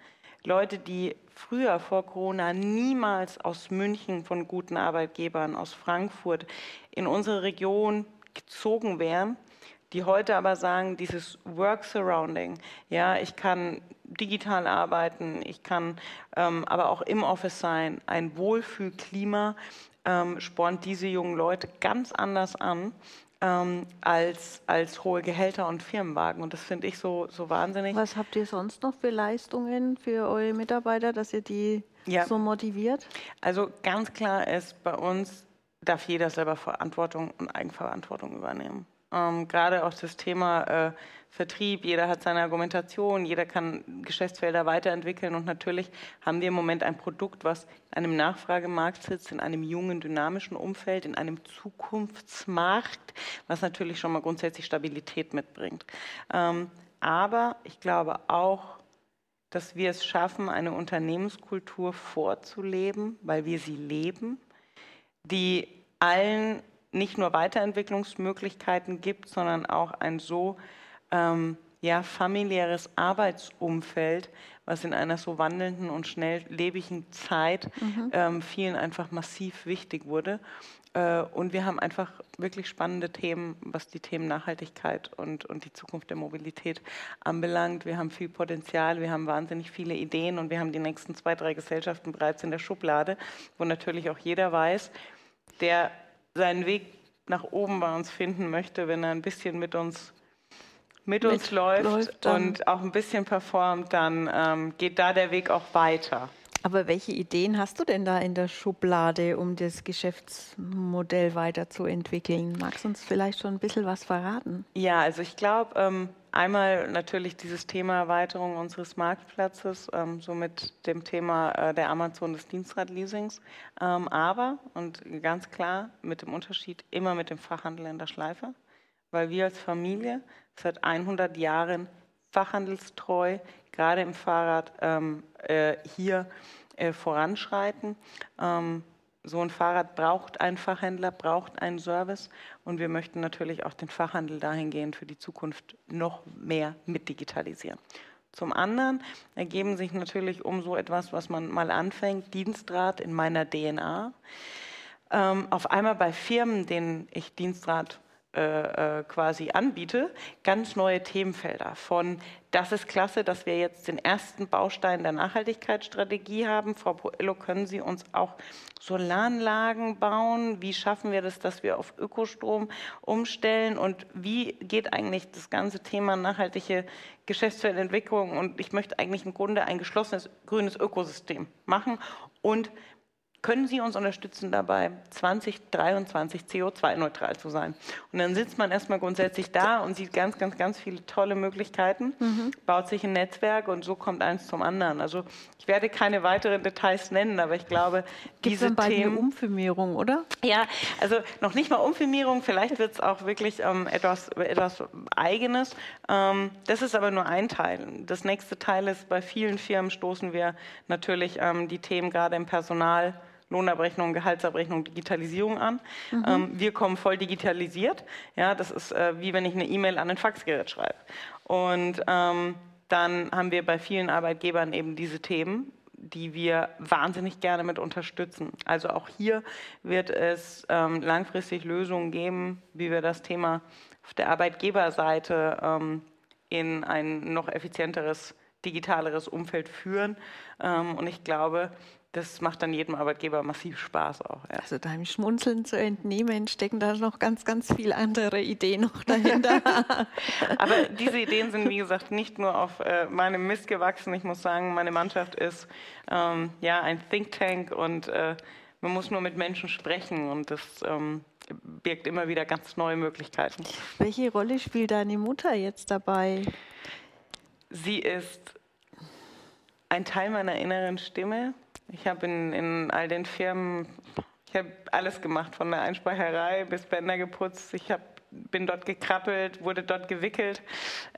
Leute, die früher vor Corona niemals aus München von guten Arbeitgebern, aus Frankfurt in unsere Region gezogen wären, die heute aber sagen, dieses Work Surrounding, ja, ich kann digital arbeiten, ich kann ähm, aber auch im Office sein, ein Wohlfühlklima ähm, spornt diese jungen Leute ganz anders an ähm, als, als hohe Gehälter und Firmenwagen. Und das finde ich so, so wahnsinnig. Was habt ihr sonst noch für Leistungen für eure Mitarbeiter, dass ihr die ja. so motiviert? Also ganz klar ist, bei uns darf jeder selber Verantwortung und Eigenverantwortung übernehmen. Ähm, gerade auch das Thema äh, Vertrieb, jeder hat seine Argumentation, jeder kann Geschäftsfelder weiterentwickeln und natürlich haben wir im Moment ein Produkt, was in einem Nachfragemarkt sitzt, in einem jungen, dynamischen Umfeld, in einem Zukunftsmarkt, was natürlich schon mal grundsätzlich Stabilität mitbringt. Ähm, aber ich glaube auch, dass wir es schaffen, eine Unternehmenskultur vorzuleben, weil wir sie leben, die allen nicht nur Weiterentwicklungsmöglichkeiten gibt, sondern auch ein so ähm, ja, familiäres Arbeitsumfeld, was in einer so wandelnden und schnelllebigen Zeit mhm. ähm, vielen einfach massiv wichtig wurde. Äh, und wir haben einfach wirklich spannende Themen, was die Themen Nachhaltigkeit und, und die Zukunft der Mobilität anbelangt. Wir haben viel Potenzial, wir haben wahnsinnig viele Ideen und wir haben die nächsten zwei, drei Gesellschaften bereits in der Schublade, wo natürlich auch jeder weiß, der seinen Weg nach oben bei uns finden möchte, wenn er ein bisschen mit uns mit uns mit läuft, läuft und auch ein bisschen performt, dann ähm, geht da der Weg auch weiter. Aber welche Ideen hast du denn da in der Schublade, um das Geschäftsmodell weiterzuentwickeln? Magst du uns vielleicht schon ein bisschen was verraten? Ja, also ich glaube, ähm, einmal natürlich dieses Thema Erweiterung unseres Marktplatzes, ähm, so mit dem Thema äh, der Amazon des Dienstradleasings, ähm, aber, und ganz klar mit dem Unterschied, immer mit dem Fachhandel in der Schleife, weil wir als Familie seit 100 Jahren fachhandelstreu, gerade im Fahrrad, ähm, äh, hier äh, voranschreiten. So ein Fahrrad braucht einen Fachhändler, braucht einen Service und wir möchten natürlich auch den Fachhandel dahingehend für die Zukunft noch mehr mit digitalisieren. Zum anderen ergeben sich natürlich um so etwas, was man mal anfängt, Dienstrat in meiner DNA. Ähm, auf einmal bei Firmen, denen ich Dienstrat äh, äh, quasi anbiete, ganz neue Themenfelder. Von das ist klasse, dass wir jetzt den ersten Baustein der Nachhaltigkeitsstrategie haben. Frau Poello, können Sie uns auch Solaranlagen bauen? Wie schaffen wir das, dass wir auf Ökostrom umstellen? Und wie geht eigentlich das ganze Thema nachhaltige Geschäftsfeldentwicklung? Und ich möchte eigentlich im Grunde ein geschlossenes grünes Ökosystem machen und können Sie uns unterstützen dabei, 2023 CO2-neutral zu sein? Und dann sitzt man erstmal grundsätzlich da und sieht ganz, ganz, ganz viele tolle Möglichkeiten, mhm. baut sich ein Netzwerk und so kommt eins zum anderen. Also ich werde keine weiteren Details nennen, aber ich glaube, Gibt's diese dann bald Themen... eine Umfirmierung, oder? Ja, also noch nicht mal Umfirmierung, vielleicht wird es auch wirklich ähm, etwas, etwas Eigenes. Ähm, das ist aber nur ein Teil. Das nächste Teil ist, bei vielen Firmen stoßen wir natürlich ähm, die Themen gerade im Personal Lohnabrechnung, Gehaltsabrechnung, Digitalisierung an. Mhm. Ähm, wir kommen voll digitalisiert. Ja, das ist äh, wie wenn ich eine E-Mail an ein Faxgerät schreibe. Und ähm, dann haben wir bei vielen Arbeitgebern eben diese Themen, die wir wahnsinnig gerne mit unterstützen. Also auch hier wird es ähm, langfristig Lösungen geben, wie wir das Thema auf der Arbeitgeberseite ähm, in ein noch effizienteres, digitaleres Umfeld führen. Ähm, und ich glaube, das macht dann jedem Arbeitgeber massiv Spaß auch. Ja. Also deinem Schmunzeln zu entnehmen, stecken da noch ganz, ganz viele andere Ideen noch dahinter. Aber diese Ideen sind, wie gesagt, nicht nur auf äh, meinem Mist gewachsen. Ich muss sagen, meine Mannschaft ist ähm, ja ein Think Tank und äh, man muss nur mit Menschen sprechen und das ähm, birgt immer wieder ganz neue Möglichkeiten. Welche Rolle spielt deine Mutter jetzt dabei? Sie ist ein Teil meiner inneren Stimme. Ich habe in, in all den Firmen, ich habe alles gemacht, von der Einspeicherei bis Bänder geputzt. Ich habe bin dort gekrabbelt, wurde dort gewickelt.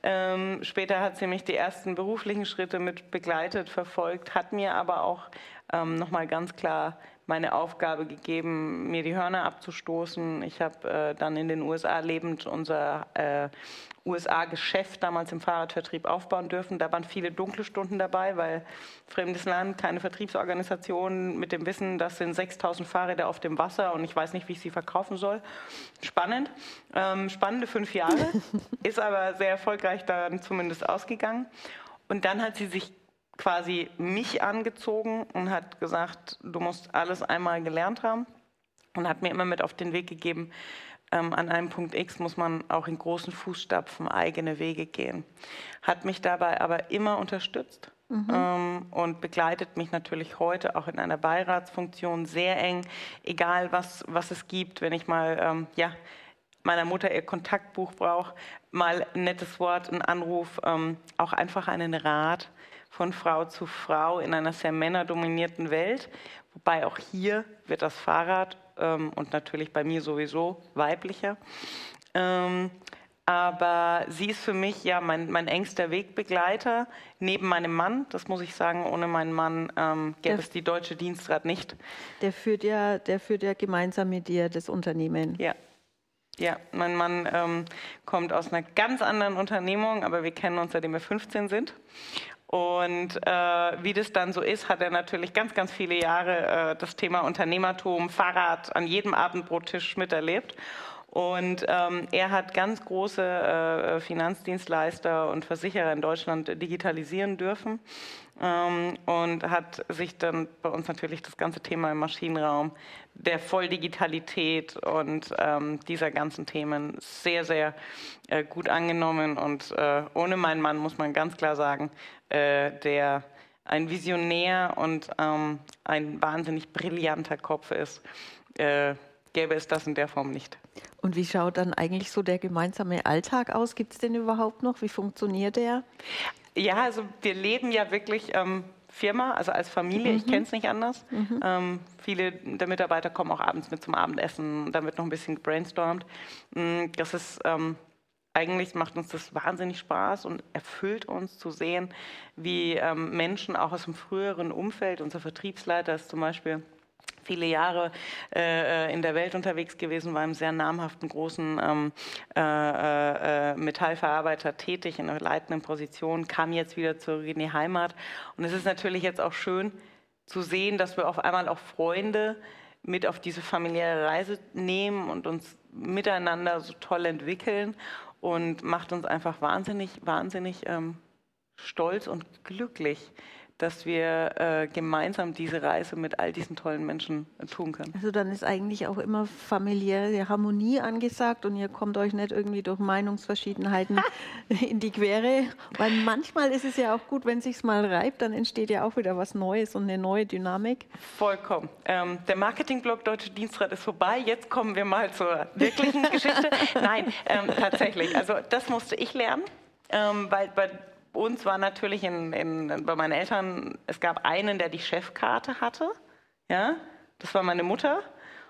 Ähm, später hat sie mich die ersten beruflichen Schritte mit begleitet, verfolgt, hat mir aber auch ähm, nochmal ganz klar meine Aufgabe gegeben, mir die Hörner abzustoßen. Ich habe äh, dann in den USA lebend unser äh, USA-Geschäft damals im Fahrradvertrieb aufbauen dürfen. Da waren viele dunkle Stunden dabei, weil fremdes Land, keine Vertriebsorganisation mit dem Wissen, das sind 6000 Fahrräder auf dem Wasser und ich weiß nicht, wie ich sie verkaufen soll. Spannend, ähm, spannende fünf Jahre, ist aber sehr erfolgreich dann zumindest ausgegangen. Und dann hat sie sich quasi mich angezogen und hat gesagt, du musst alles einmal gelernt haben und hat mir immer mit auf den Weg gegeben, ähm, an einem Punkt X muss man auch in großen Fußstapfen eigene Wege gehen. Hat mich dabei aber immer unterstützt. Mhm. Ähm, und begleitet mich natürlich heute auch in einer Beiratsfunktion sehr eng, egal was, was es gibt, wenn ich mal ähm, ja, meiner Mutter ihr Kontaktbuch brauche, mal ein nettes Wort, einen Anruf, ähm, auch einfach einen Rat von Frau zu Frau in einer sehr männerdominierten Welt. Wobei auch hier wird das Fahrrad ähm, und natürlich bei mir sowieso weiblicher. Ähm, aber sie ist für mich ja mein, mein, engster Wegbegleiter neben meinem Mann. Das muss ich sagen, ohne meinen Mann ähm, gäbe der, es die Deutsche Dienstrat nicht. Der führt ja, der führt ja gemeinsam mit dir das Unternehmen. Ja. Ja, mein Mann ähm, kommt aus einer ganz anderen Unternehmung, aber wir kennen uns seitdem wir 15 sind. Und äh, wie das dann so ist, hat er natürlich ganz, ganz viele Jahre äh, das Thema Unternehmertum, Fahrrad an jedem Abendbrottisch miterlebt. Und ähm, er hat ganz große äh, Finanzdienstleister und Versicherer in Deutschland digitalisieren dürfen und hat sich dann bei uns natürlich das ganze Thema im Maschinenraum der Volldigitalität und ähm, dieser ganzen Themen sehr, sehr äh, gut angenommen. Und äh, ohne meinen Mann muss man ganz klar sagen, äh, der ein Visionär und ähm, ein wahnsinnig brillanter Kopf ist, äh, gäbe es das in der Form nicht. Und wie schaut dann eigentlich so der gemeinsame Alltag aus? Gibt es den überhaupt noch? Wie funktioniert der? Ja, also wir leben ja wirklich ähm, Firma, also als Familie, mhm. ich kenne es nicht anders. Mhm. Ähm, viele der Mitarbeiter kommen auch abends mit zum Abendessen, da wird noch ein bisschen gebrainstormt. Mm, das ist ähm, eigentlich macht uns das wahnsinnig Spaß und erfüllt uns zu sehen, wie ähm, Menschen auch aus dem früheren Umfeld, unser Vertriebsleiter ist zum Beispiel viele Jahre äh, in der Welt unterwegs gewesen, war im sehr namhaften großen ähm, äh, äh, Metallverarbeiter tätig in einer leitenden Position, kam jetzt wieder zurück in die Heimat. Und es ist natürlich jetzt auch schön zu sehen, dass wir auf einmal auch Freunde mit auf diese familiäre Reise nehmen und uns miteinander so toll entwickeln und macht uns einfach wahnsinnig, wahnsinnig ähm, stolz und glücklich, dass wir äh, gemeinsam diese Reise mit all diesen tollen Menschen äh, tun können. Also dann ist eigentlich auch immer familiäre Harmonie angesagt und ihr kommt euch nicht irgendwie durch Meinungsverschiedenheiten in die Quere, weil manchmal ist es ja auch gut, wenn sich's mal reibt, dann entsteht ja auch wieder was Neues und eine neue Dynamik. Vollkommen. Ähm, der Marketingblock Deutsche Dienstrat ist vorbei. Jetzt kommen wir mal zur wirklichen Geschichte. Nein, ähm, tatsächlich. Also das musste ich lernen. Ähm, weil, weil uns war natürlich in, in, bei meinen Eltern, es gab einen, der die Chefkarte hatte. Ja, das war meine Mutter.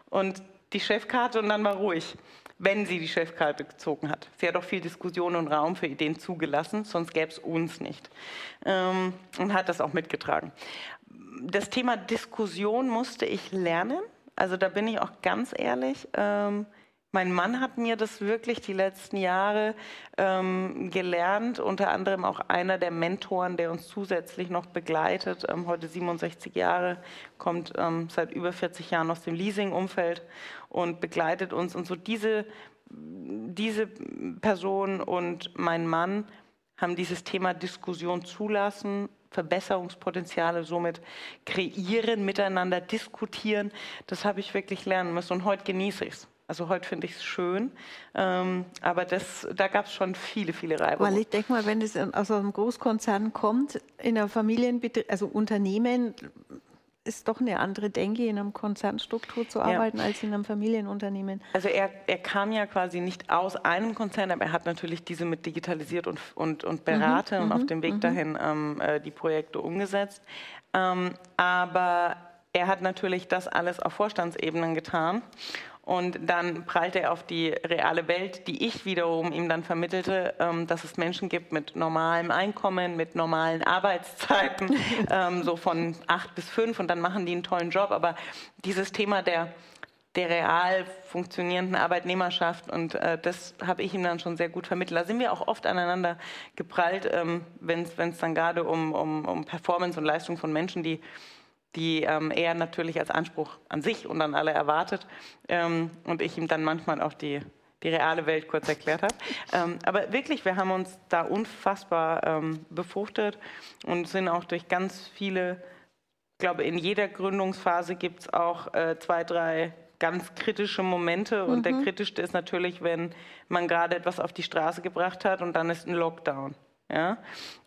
Und die Chefkarte und dann war ruhig, wenn sie die Chefkarte gezogen hat. Sie hat auch viel Diskussion und Raum für Ideen zugelassen, sonst gäbe es uns nicht. Ähm, und hat das auch mitgetragen. Das Thema Diskussion musste ich lernen. Also da bin ich auch ganz ehrlich. Ähm, mein Mann hat mir das wirklich die letzten Jahre ähm, gelernt, unter anderem auch einer der Mentoren, der uns zusätzlich noch begleitet, ähm, heute 67 Jahre, kommt ähm, seit über 40 Jahren aus dem Leasing-Umfeld und begleitet uns. Und so diese, diese Person und mein Mann haben dieses Thema Diskussion zulassen, Verbesserungspotenziale somit kreieren, miteinander diskutieren. Das habe ich wirklich lernen müssen und heute genieße ich es. Also heute finde ich es schön, ähm, aber das, da gab es schon viele, viele Reibungen. Weil ich denke mal, wenn es aus einem Großkonzern kommt, in einer Familienbetrieb, also Unternehmen, ist doch eine andere Denke, in einer Konzernstruktur zu arbeiten, ja. als in einem Familienunternehmen. Also er, er kam ja quasi nicht aus einem Konzern, aber er hat natürlich diese mit digitalisiert und, und, und beraten mhm, und auf mhm, dem Weg mhm. dahin ähm, äh, die Projekte umgesetzt. Ähm, aber er hat natürlich das alles auf Vorstandsebenen getan. Und dann prallte er auf die reale Welt, die ich wiederum ihm dann vermittelte, ähm, dass es Menschen gibt mit normalem Einkommen, mit normalen Arbeitszeiten, ähm, so von acht bis fünf und dann machen die einen tollen Job. Aber dieses Thema der, der real funktionierenden Arbeitnehmerschaft und äh, das habe ich ihm dann schon sehr gut vermittelt. Da sind wir auch oft aneinander geprallt, ähm, wenn es dann gerade um, um, um Performance und Leistung von Menschen, die die ähm, er natürlich als Anspruch an sich und an alle erwartet ähm, und ich ihm dann manchmal auch die, die reale Welt kurz erklärt habe. Ähm, aber wirklich, wir haben uns da unfassbar ähm, befruchtet und sind auch durch ganz viele, ich glaube, in jeder Gründungsphase gibt es auch äh, zwei, drei ganz kritische Momente und mhm. der kritischste ist natürlich, wenn man gerade etwas auf die Straße gebracht hat und dann ist ein Lockdown. Ja?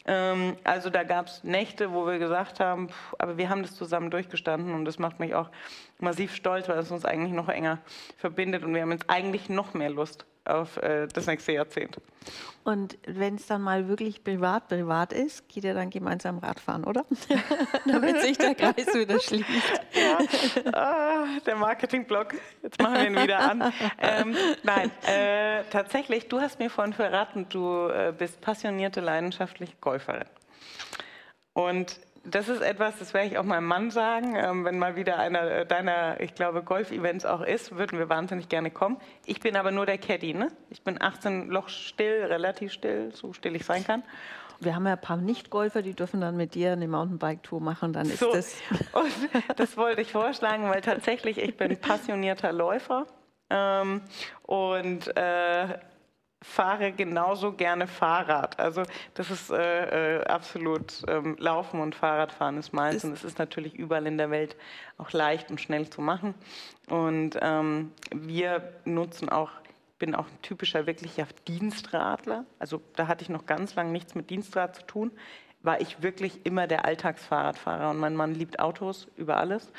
Ähm, also da gab es Nächte, wo wir gesagt haben, pff, aber wir haben das zusammen durchgestanden und das macht mich auch massiv stolz, weil es uns eigentlich noch enger verbindet und wir haben jetzt eigentlich noch mehr Lust auf äh, das nächste Jahrzehnt. Und wenn es dann mal wirklich privat privat ist, geht ihr dann gemeinsam Radfahren, oder? Damit sich der Kreis wieder schließt. Ja. Ah, der Marketingblock. Jetzt machen wir ihn wieder an. Ähm, nein, äh, tatsächlich, du hast mir vorhin verraten, du äh, bist passionierte, leidenschaftliche Golferin. Und das ist etwas, das werde ich auch meinem Mann sagen. Ähm, wenn mal wieder einer deiner, ich glaube, Golf-Events auch ist, würden wir wahnsinnig gerne kommen. Ich bin aber nur der Caddy, ne? Ich bin 18 Loch still, relativ still, so still ich sein kann. Wir haben ja ein paar Nicht-Golfer, die dürfen dann mit dir eine Mountainbike-Tour machen. Dann ist so, das. Und das wollte ich vorschlagen, weil tatsächlich ich bin passionierter Läufer. Ähm, und äh, fahre genauso gerne Fahrrad. Also das ist äh, äh, absolut ähm, Laufen und Fahrradfahren ist meins und es ist natürlich überall in der Welt auch leicht und schnell zu machen. Und ähm, wir nutzen auch, bin auch ein typischer wirklicher Dienstradler. Also da hatte ich noch ganz lange nichts mit Dienstrad zu tun. war ich wirklich immer der Alltagsfahrradfahrer und mein Mann liebt Autos über alles.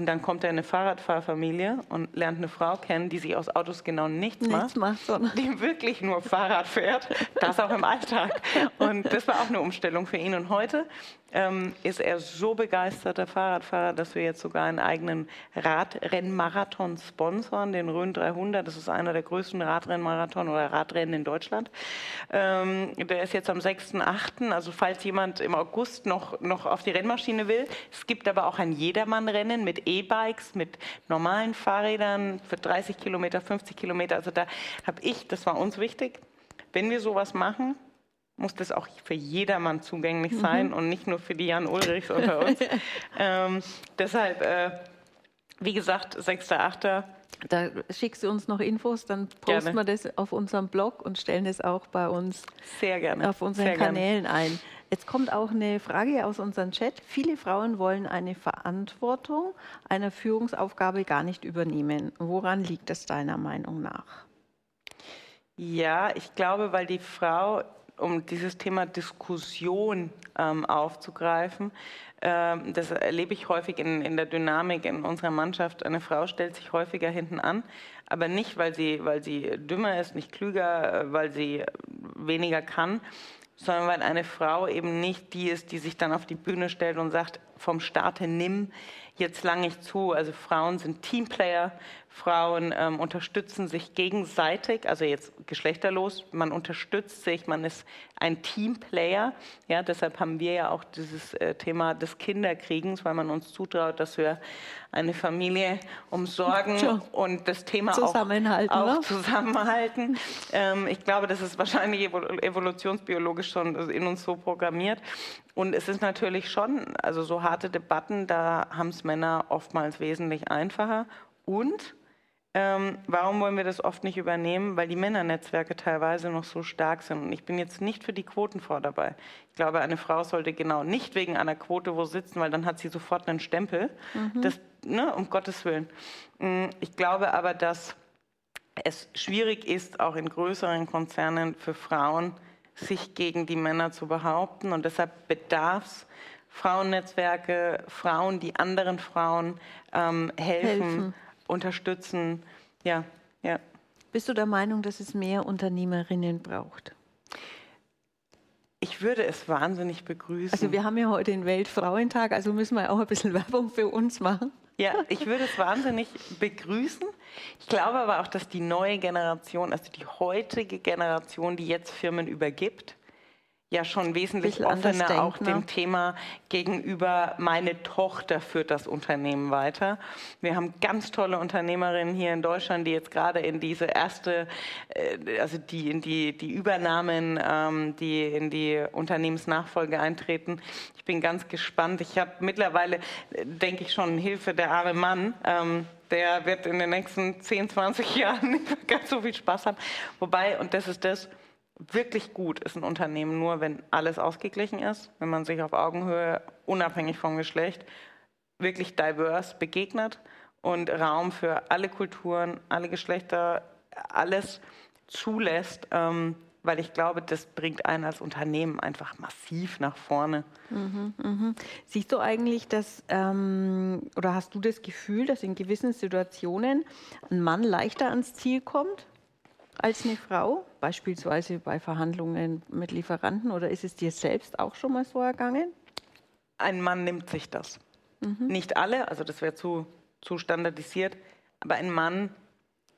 Und dann kommt er in eine Fahrradfahrfamilie und lernt eine Frau kennen, die sich aus Autos genau nichts, nichts macht, macht die wirklich nur Fahrrad fährt, das auch im Alltag. Und das war auch eine Umstellung für ihn. Und heute ähm, ist er so begeisterter Fahrradfahrer, dass wir jetzt sogar einen eigenen Radrennmarathon sponsoren, den Rhön 300. Das ist einer der größten Radrennmarathon oder Radrennen in Deutschland. Ähm, der ist jetzt am 6.8., also falls jemand im August noch, noch auf die Rennmaschine will. Es gibt aber auch ein Jedermann-Rennen mit E-Bikes, mit normalen Fahrrädern für 30 Kilometer, 50 Kilometer. Also da habe ich, das war uns wichtig, wenn wir sowas machen, muss das auch für jedermann zugänglich mhm. sein mhm. und nicht nur für die Jan Ulrichs unter uns. ähm, deshalb, äh, wie gesagt, 6.8. Da schickst du uns noch Infos, dann posten wir das auf unserem Blog und stellen es auch bei uns Sehr gerne. auf unseren Sehr Kanälen gerne. ein. Jetzt kommt auch eine Frage aus unserem Chat. Viele Frauen wollen eine Verantwortung einer Führungsaufgabe gar nicht übernehmen. Woran liegt das deiner Meinung nach? Ja, ich glaube, weil die Frau um dieses Thema Diskussion ähm, aufzugreifen. Ähm, das erlebe ich häufig in, in, der Dynamik in unserer Mannschaft. Eine Frau stellt sich häufiger hinten an, aber nicht, weil sie, weil sie dümmer ist, nicht klüger, äh, weil sie weniger kann, sondern weil eine Frau eben nicht die ist, die sich dann auf die Bühne stellt und sagt, vom Starte nimm, jetzt lang ich zu. Also Frauen sind Teamplayer, Frauen ähm, unterstützen sich gegenseitig, also jetzt geschlechterlos, man unterstützt sich, man ist ein Teamplayer. Ja, deshalb haben wir ja auch dieses äh, Thema des Kinderkriegens, weil man uns zutraut, dass wir eine Familie umsorgen ja. und das Thema zusammenhalten, auch, auch zusammenhalten. Ähm, ich glaube, das ist wahrscheinlich evolutionsbiologisch schon in uns so programmiert. Und es ist natürlich schon, also so harte Debatten, da haben es Männer oftmals wesentlich einfacher. Und ähm, warum wollen wir das oft nicht übernehmen? Weil die Männernetzwerke teilweise noch so stark sind. Und ich bin jetzt nicht für die Quotenfrau dabei. Ich glaube, eine Frau sollte genau nicht wegen einer Quote wo sitzen, weil dann hat sie sofort einen Stempel. Mhm. Das, ne, um Gottes Willen. Mm, ich glaube aber, dass es schwierig ist, auch in größeren Konzernen für Frauen, sich gegen die Männer zu behaupten. Und deshalb bedarf es Frauennetzwerke, Frauen, die anderen Frauen ähm, helfen. helfen unterstützen. Ja, ja. Bist du der Meinung, dass es mehr Unternehmerinnen braucht? Ich würde es wahnsinnig begrüßen. Also wir haben ja heute den Weltfrauentag, also müssen wir auch ein bisschen Werbung für uns machen. Ja, ich würde es wahnsinnig begrüßen. Ich glaube aber auch, dass die neue Generation, also die heutige Generation, die jetzt Firmen übergibt, ja schon wesentlich offener auch dem Thema gegenüber, meine Tochter führt das Unternehmen weiter. Wir haben ganz tolle Unternehmerinnen hier in Deutschland, die jetzt gerade in diese erste, äh, also die in die, die Übernahmen, ähm, die in die Unternehmensnachfolge eintreten. Ich bin ganz gespannt. Ich habe mittlerweile, äh, denke ich schon, Hilfe der arme Mann. Der wird in den nächsten 10, 20 Jahren nicht ganz so viel Spaß haben. Wobei, und das ist das, wirklich gut ist ein Unternehmen nur, wenn alles ausgeglichen ist, wenn man sich auf Augenhöhe, unabhängig vom Geschlecht, wirklich divers begegnet und Raum für alle Kulturen, alle Geschlechter, alles zulässt, ähm, weil ich glaube, das bringt einen als Unternehmen einfach massiv nach vorne. Mhm, mh. Siehst du eigentlich, dass, ähm, oder hast du das Gefühl, dass in gewissen Situationen ein Mann leichter ans Ziel kommt? als eine Frau, beispielsweise bei Verhandlungen mit Lieferanten, oder ist es dir selbst auch schon mal so ergangen? Ein Mann nimmt sich das. Mhm. Nicht alle, also das wäre zu, zu standardisiert, aber ein Mann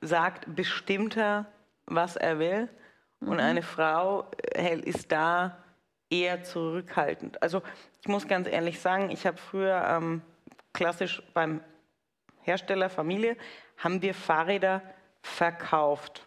sagt bestimmter, was er will, mhm. und eine Frau äh, ist da eher zurückhaltend. Also ich muss ganz ehrlich sagen, ich habe früher ähm, klassisch beim Hersteller Familie haben wir Fahrräder verkauft.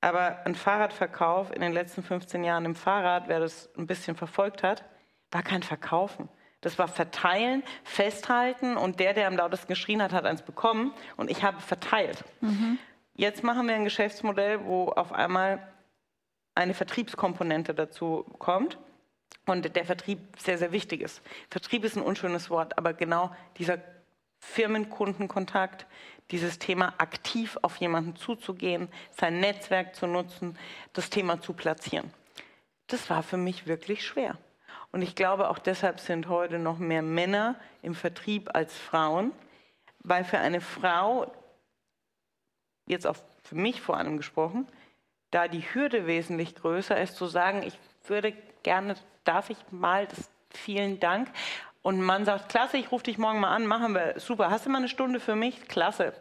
Aber ein Fahrradverkauf in den letzten 15 Jahren im Fahrrad, wer das ein bisschen verfolgt hat, war kein Verkaufen. Das war verteilen, festhalten und der, der am lautesten geschrien hat, hat eins bekommen und ich habe verteilt. Mhm. Jetzt machen wir ein Geschäftsmodell, wo auf einmal eine Vertriebskomponente dazu kommt und der Vertrieb sehr, sehr wichtig ist. Vertrieb ist ein unschönes Wort, aber genau dieser Firmenkundenkontakt, dieses Thema aktiv auf jemanden zuzugehen, sein Netzwerk zu nutzen, das Thema zu platzieren. Das war für mich wirklich schwer. Und ich glaube, auch deshalb sind heute noch mehr Männer im Vertrieb als Frauen, weil für eine Frau, jetzt auch für mich vor allem gesprochen, da die Hürde wesentlich größer ist, zu sagen, ich würde gerne, darf ich mal, das, vielen Dank. Und man sagt, klasse, ich rufe dich morgen mal an, machen wir, super, hast du mal eine Stunde für mich? Klasse.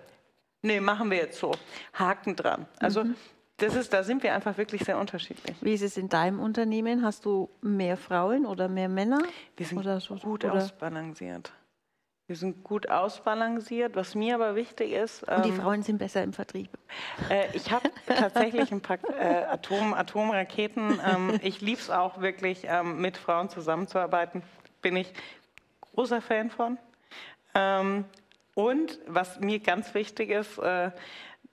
Nee, machen wir jetzt so. Haken dran. Also mhm. das ist, da sind wir einfach wirklich sehr unterschiedlich. Wie ist es in deinem Unternehmen? Hast du mehr Frauen oder mehr Männer? Wir sind oder so, gut oder? ausbalanciert. Wir sind gut ausbalanciert. Was mir aber wichtig ist. Und die ähm, Frauen sind besser im Vertrieb. Äh, ich habe tatsächlich ein paar äh, Atom, Atomraketen. Ähm, ich liebe es auch wirklich, ähm, mit Frauen zusammenzuarbeiten. Bin ich großer Fan von. Ähm, und was mir ganz wichtig ist, äh,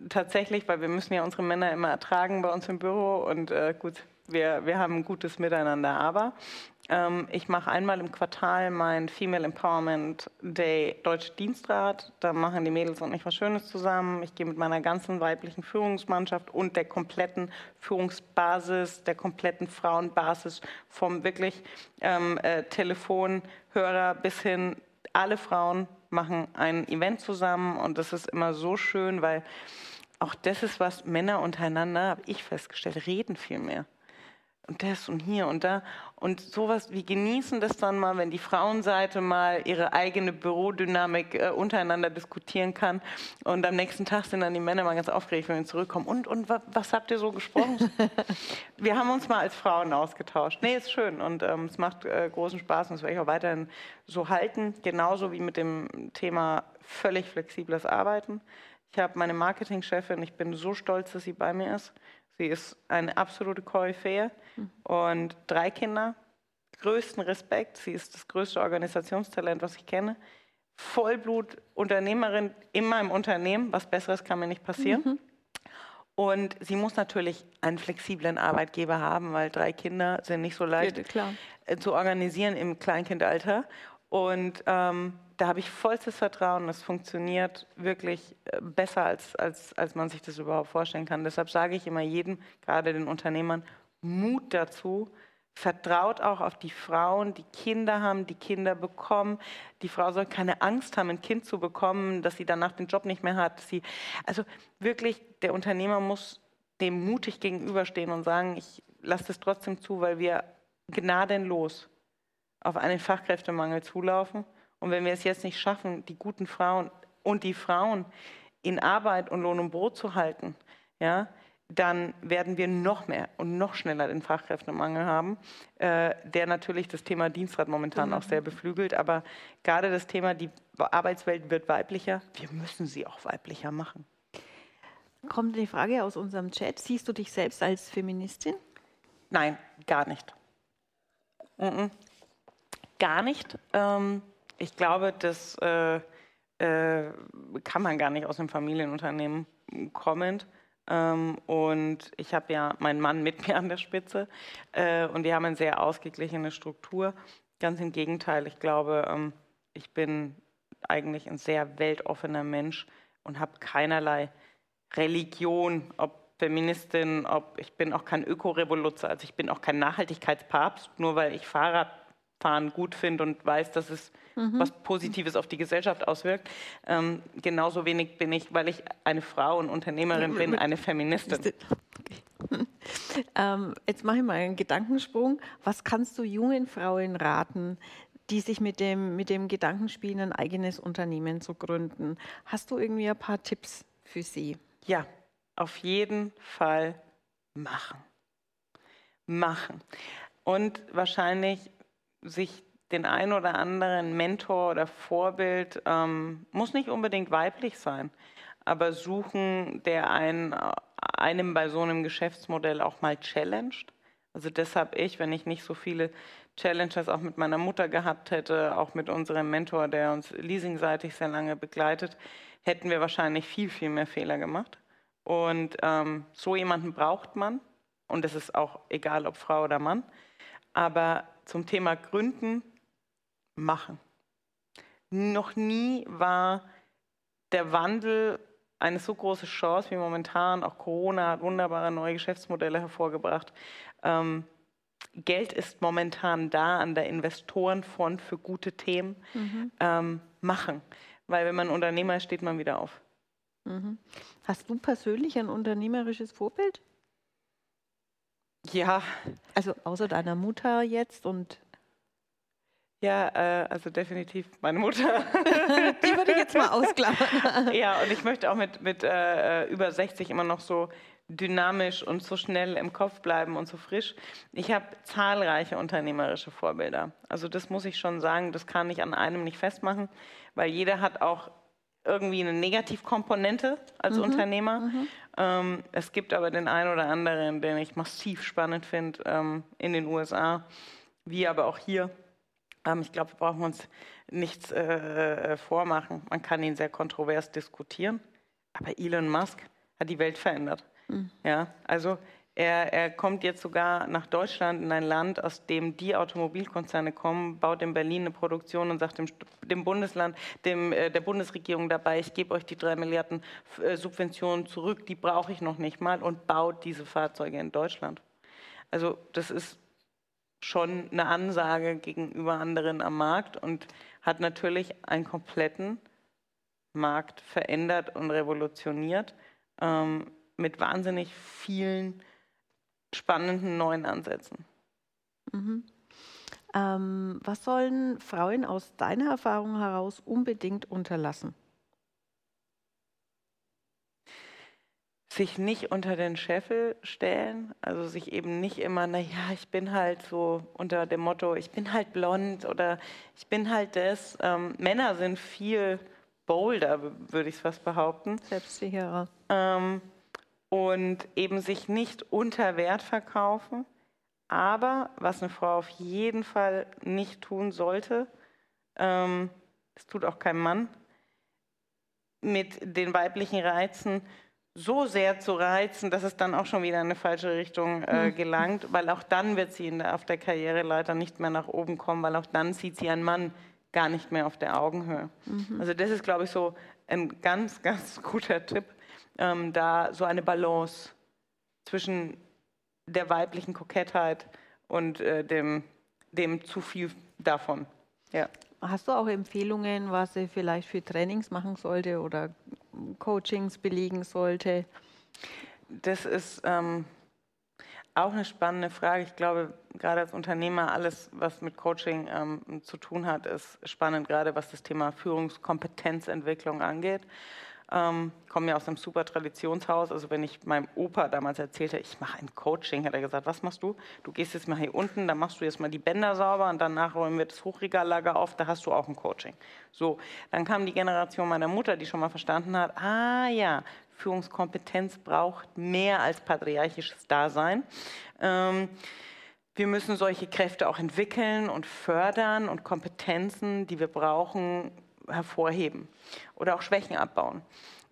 tatsächlich, weil wir müssen ja unsere Männer immer ertragen bei uns im Büro und äh, gut, wir, wir haben ein gutes Miteinander, aber ich mache einmal im Quartal mein Female Empowerment Day Deutsche Dienstrat. Da machen die Mädels und ich was Schönes zusammen. Ich gehe mit meiner ganzen weiblichen Führungsmannschaft und der kompletten Führungsbasis, der kompletten Frauenbasis vom wirklich ähm, äh, Telefonhörer bis hin alle Frauen machen ein Event zusammen und das ist immer so schön, weil auch das ist was Männer untereinander, habe ich festgestellt, reden viel mehr und das und hier und da. Und sowas, wir genießen das dann mal, wenn die Frauenseite mal ihre eigene Bürodynamik äh, untereinander diskutieren kann. Und am nächsten Tag sind dann die Männer mal ganz aufgeregt, wenn wir zurückkommen. Und, und was habt ihr so gesprochen? wir haben uns mal als Frauen ausgetauscht. Nee, ist schön und ähm, es macht äh, großen Spaß und das werde ich auch weiterhin so halten. Genauso wie mit dem Thema völlig flexibles Arbeiten. Ich habe meine Marketingchefin, ich bin so stolz, dass sie bei mir ist. Sie ist eine absolute Koryphäe mhm. und drei Kinder, größten Respekt. Sie ist das größte Organisationstalent, was ich kenne. Vollblut-Unternehmerin in meinem Unternehmen. Was Besseres kann mir nicht passieren. Mhm. Und sie muss natürlich einen flexiblen Arbeitgeber haben, weil drei Kinder sind nicht so leicht ja, äh, zu organisieren im Kleinkindalter. Und ähm, da habe ich vollstes Vertrauen, das funktioniert wirklich äh, besser, als, als, als man sich das überhaupt vorstellen kann. Deshalb sage ich immer jedem, gerade den Unternehmern, Mut dazu, vertraut auch auf die Frauen, die Kinder haben, die Kinder bekommen. Die Frau soll keine Angst haben, ein Kind zu bekommen, dass sie danach den Job nicht mehr hat. Sie, also wirklich, der Unternehmer muss dem mutig gegenüberstehen und sagen, ich lasse das trotzdem zu, weil wir gnadenlos auf einen Fachkräftemangel zulaufen. Und wenn wir es jetzt nicht schaffen, die guten Frauen und die Frauen in Arbeit und Lohn und Brot zu halten, ja, dann werden wir noch mehr und noch schneller den Fachkräftemangel haben, äh, der natürlich das Thema Dienstrat momentan mhm. auch sehr beflügelt. Aber gerade das Thema, die Arbeitswelt wird weiblicher, wir müssen sie auch weiblicher machen. Kommt die Frage aus unserem Chat, siehst du dich selbst als Feministin? Nein, gar nicht. Mhm gar nicht. Ähm, ich glaube, das äh, äh, kann man gar nicht aus einem Familienunternehmen kommend. Ähm, und ich habe ja meinen Mann mit mir an der Spitze äh, und wir haben eine sehr ausgeglichene Struktur. Ganz im Gegenteil, ich glaube, ähm, ich bin eigentlich ein sehr weltoffener Mensch und habe keinerlei Religion, ob Feministin, ob ich bin auch kein Ökorevoluzer, also ich bin auch kein Nachhaltigkeitspapst, nur weil ich Fahrrad Fahren gut finde und weiß, dass es mhm. was Positives auf die Gesellschaft auswirkt. Ähm, genauso wenig bin ich, weil ich eine Frau und Unternehmerin bin, eine Feministin. Okay. ähm, jetzt mache ich mal einen Gedankensprung. Was kannst du jungen Frauen raten, die sich mit dem, mit dem Gedanken spielen, ein eigenes Unternehmen zu gründen? Hast du irgendwie ein paar Tipps für sie? Ja, auf jeden Fall machen. Machen. Und wahrscheinlich sich den ein oder anderen Mentor oder Vorbild, ähm, muss nicht unbedingt weiblich sein, aber suchen, der einen, einem bei so einem Geschäftsmodell auch mal challenged. Also deshalb ich, wenn ich nicht so viele Challenges auch mit meiner Mutter gehabt hätte, auch mit unserem Mentor, der uns leasingseitig sehr lange begleitet, hätten wir wahrscheinlich viel, viel mehr Fehler gemacht. Und ähm, so jemanden braucht man. Und es ist auch egal, ob Frau oder Mann. Aber zum Thema Gründen machen. Noch nie war der Wandel eine so große Chance wie momentan. Auch Corona hat wunderbare neue Geschäftsmodelle hervorgebracht. Ähm, Geld ist momentan da an der Investorenfront für gute Themen, mhm. ähm, machen. Weil wenn man Unternehmer ist, steht man wieder auf. Mhm. Hast du persönlich ein unternehmerisches Vorbild? Ja. Also außer deiner Mutter jetzt und ja, äh, also definitiv meine Mutter. Die würde ich jetzt mal ausklammern. ja, und ich möchte auch mit, mit äh, äh über 60 immer noch so dynamisch und so schnell im Kopf bleiben und so frisch. Ich habe zahlreiche unternehmerische Vorbilder. Also das muss ich schon sagen, das kann ich an einem nicht festmachen, weil jeder hat auch irgendwie eine Negativkomponente als mhm, Unternehmer. Mhm. Ähm, es gibt aber den einen oder anderen, den ich massiv spannend finde ähm, in den USA, wie aber auch hier. Ähm, ich glaube, wir brauchen uns nichts äh, äh, vormachen. Man kann ihn sehr kontrovers diskutieren, aber Elon Musk hat die Welt verändert. Mhm. Ja, also er, er, kommt jetzt sogar nach Deutschland in ein Land, aus dem die Automobilkonzerne kommen, baut in Berlin eine Produktion und sagt dem, dem Bundesland, dem, äh, der Bundesregierung dabei, ich gebe euch die drei Milliarden äh, Subventionen zurück, die brauche ich noch nicht mal und baut diese Fahrzeuge in Deutschland. Also das ist schon eine Ansage gegenüber anderen am Markt und hat natürlich einen kompletten Markt verändert und revolutioniert. Ähm, mit wahnsinnig vielen spannenden neuen Ansätzen. Mhm. Ähm, was sollen Frauen aus deiner Erfahrung heraus unbedingt unterlassen? Sich nicht unter den Scheffel stellen, also sich eben nicht immer, naja, ich bin halt so unter dem Motto, ich bin halt blond oder ich bin halt das. Ähm, Männer sind viel bolder, würde ich es fast behaupten. Selbstsicherer. Ähm, und eben sich nicht unter Wert verkaufen. Aber was eine Frau auf jeden Fall nicht tun sollte, ähm, das tut auch kein Mann, mit den weiblichen Reizen so sehr zu reizen, dass es dann auch schon wieder in eine falsche Richtung äh, hm. gelangt, weil auch dann wird sie der, auf der Karriereleiter nicht mehr nach oben kommen, weil auch dann sieht sie einen Mann gar nicht mehr auf der Augenhöhe. Mhm. Also das ist, glaube ich, so ein ganz, ganz guter Tipp, ähm, da so eine Balance zwischen der weiblichen Kokettheit und äh, dem, dem zu viel davon. Ja. Hast du auch Empfehlungen, was sie vielleicht für Trainings machen sollte oder Coachings belegen sollte? Das ist ähm, auch eine spannende Frage. Ich glaube, gerade als Unternehmer, alles, was mit Coaching ähm, zu tun hat, ist spannend, gerade was das Thema Führungskompetenzentwicklung angeht. Ähm, komme ja aus einem super Traditionshaus. Also wenn ich meinem Opa damals erzählte, ich mache ein Coaching, hat er gesagt, was machst du? Du gehst jetzt mal hier unten, dann machst du jetzt mal die Bänder sauber und danach räumen wir das Hochregallager auf, da hast du auch ein Coaching. So, dann kam die Generation meiner Mutter, die schon mal verstanden hat, ah ja, Führungskompetenz braucht mehr als patriarchisches Dasein. Ähm, wir müssen solche Kräfte auch entwickeln und fördern und Kompetenzen, die wir brauchen, hervorheben oder auch Schwächen abbauen.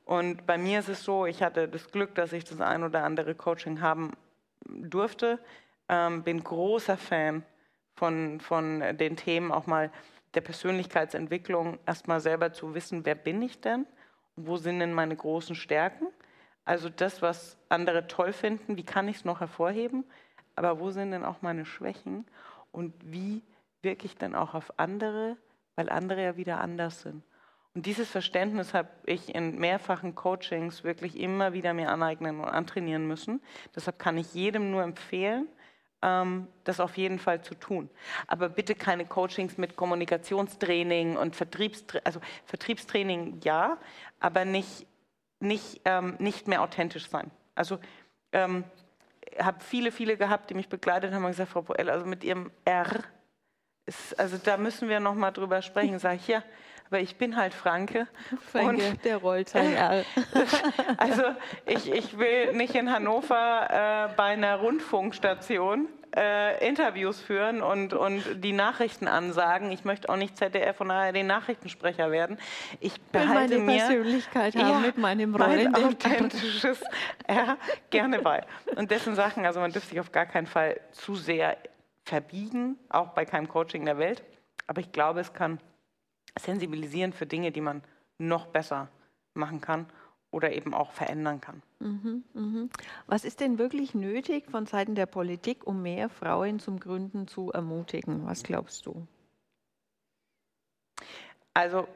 Und bei mir ist es so, ich hatte das Glück, dass ich das ein oder andere Coaching haben durfte. Ähm, bin großer Fan von, von den Themen auch mal der Persönlichkeitsentwicklung, erstmal selber zu wissen, wer bin ich denn? Wo sind denn meine großen Stärken? Also das, was andere toll finden, wie kann ich es noch hervorheben? Aber wo sind denn auch meine Schwächen? Und wie wirke ich denn auch auf andere weil andere ja wieder anders sind. Und dieses Verständnis habe ich in mehrfachen Coachings wirklich immer wieder mir aneignen und antrainieren müssen. Deshalb kann ich jedem nur empfehlen, ähm, das auf jeden Fall zu tun. Aber bitte keine Coachings mit Kommunikationstraining und Vertriebstraining, also Vertriebstraining ja, aber nicht, nicht, ähm, nicht mehr authentisch sein. Also ähm, habe viele, viele gehabt, die mich begleitet haben und gesagt, Frau Poel, also mit Ihrem R ist, also da müssen wir noch mal drüber sprechen. Sag ich, ja, aber ich bin halt Franke. Franke, und, der rollt sein R. also ich, ich will nicht in Hannover äh, bei einer Rundfunkstation äh, Interviews führen und, und die Nachrichten ansagen. Ich möchte auch nicht ZDF und ARD Nachrichtensprecher werden. Ich behalte meine mir Persönlichkeit ja, mit meinem Rollen mein authentisches ja, gerne bei. Und dessen Sachen, also man dürfte sich auf gar keinen Fall zu sehr verbiegen, auch bei keinem Coaching der Welt. Aber ich glaube, es kann sensibilisieren für Dinge, die man noch besser machen kann oder eben auch verändern kann. Mhm, mh. Was ist denn wirklich nötig von Seiten der Politik, um mehr Frauen zum Gründen zu ermutigen? Was glaubst du? Also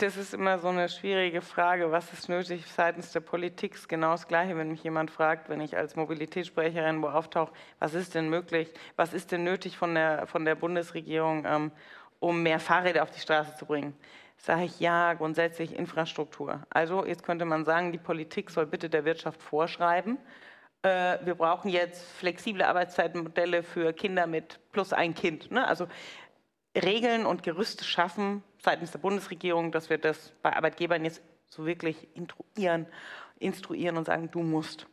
das ist immer so eine schwierige Frage. Was ist nötig seitens der Politik? Ist genau das Gleiche, wenn mich jemand fragt, wenn ich als Mobilitätssprecherin wo auftauche, was ist denn möglich, was ist denn nötig von der, von der Bundesregierung, ähm, um mehr Fahrräder auf die Straße zu bringen? Sage ich ja, grundsätzlich Infrastruktur. Also jetzt könnte man sagen, die Politik soll bitte der Wirtschaft vorschreiben, äh, wir brauchen jetzt flexible Arbeitszeitmodelle für Kinder mit plus ein Kind. Ne? Also Regeln und Gerüste schaffen seitens der Bundesregierung, dass wir das bei Arbeitgebern jetzt so wirklich instruieren, instruieren und sagen, du musst.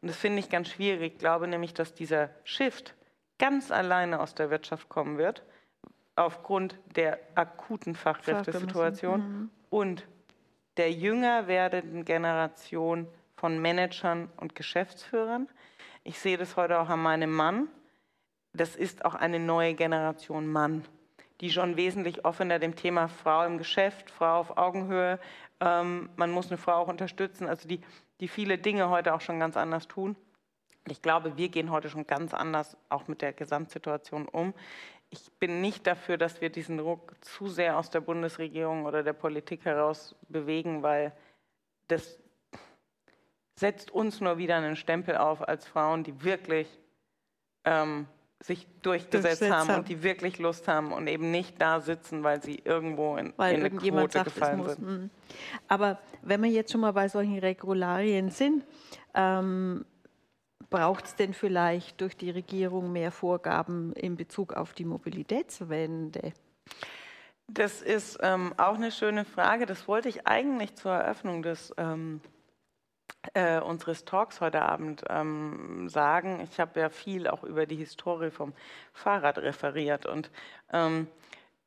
Und das finde ich ganz schwierig. Ich glaube nämlich, dass dieser Shift ganz alleine aus der Wirtschaft kommen wird, aufgrund der akuten Fachkräftesituation mhm. und der jünger werdenden Generation von Managern und Geschäftsführern. Ich sehe das heute auch an meinem Mann. Das ist auch eine neue Generation Mann die schon wesentlich offener dem Thema Frau im Geschäft, Frau auf Augenhöhe, ähm, man muss eine Frau auch unterstützen, also die, die viele Dinge heute auch schon ganz anders tun. Ich glaube, wir gehen heute schon ganz anders auch mit der Gesamtsituation um. Ich bin nicht dafür, dass wir diesen Druck zu sehr aus der Bundesregierung oder der Politik heraus bewegen, weil das setzt uns nur wieder einen Stempel auf als Frauen, die wirklich ähm, sich durchgesetzt haben, haben, und die wirklich Lust haben und eben nicht da sitzen, weil sie irgendwo in, weil in eine Quote sagt, gefallen sind. Mhm. Aber wenn wir jetzt schon mal bei solchen Regularien sind, ähm, braucht es denn vielleicht durch die Regierung mehr Vorgaben in Bezug auf die Mobilitätswende? Das ist ähm, auch eine schöne Frage. Das wollte ich eigentlich zur Eröffnung des ähm, äh, unseres Talks heute Abend ähm, sagen. Ich habe ja viel auch über die Historie vom Fahrrad referiert und ähm,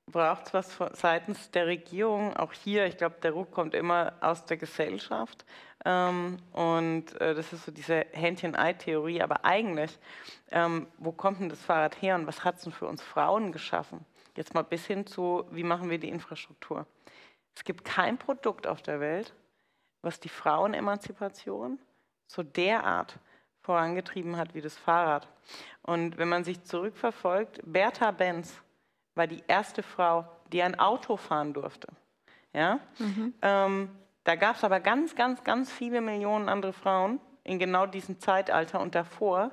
braucht es was seitens der Regierung, auch hier, ich glaube, der Ruck kommt immer aus der Gesellschaft ähm, und äh, das ist so diese Händchen-Ei-Theorie, aber eigentlich, ähm, wo kommt denn das Fahrrad her und was hat es denn für uns Frauen geschaffen? Jetzt mal bis hin zu, wie machen wir die Infrastruktur? Es gibt kein Produkt auf der Welt, was die Frauenemanzipation so derart vorangetrieben hat wie das Fahrrad. Und wenn man sich zurückverfolgt, Bertha Benz war die erste Frau, die ein Auto fahren durfte. Ja? Mhm. Ähm, da gab es aber ganz, ganz, ganz viele Millionen andere Frauen in genau diesem Zeitalter und davor,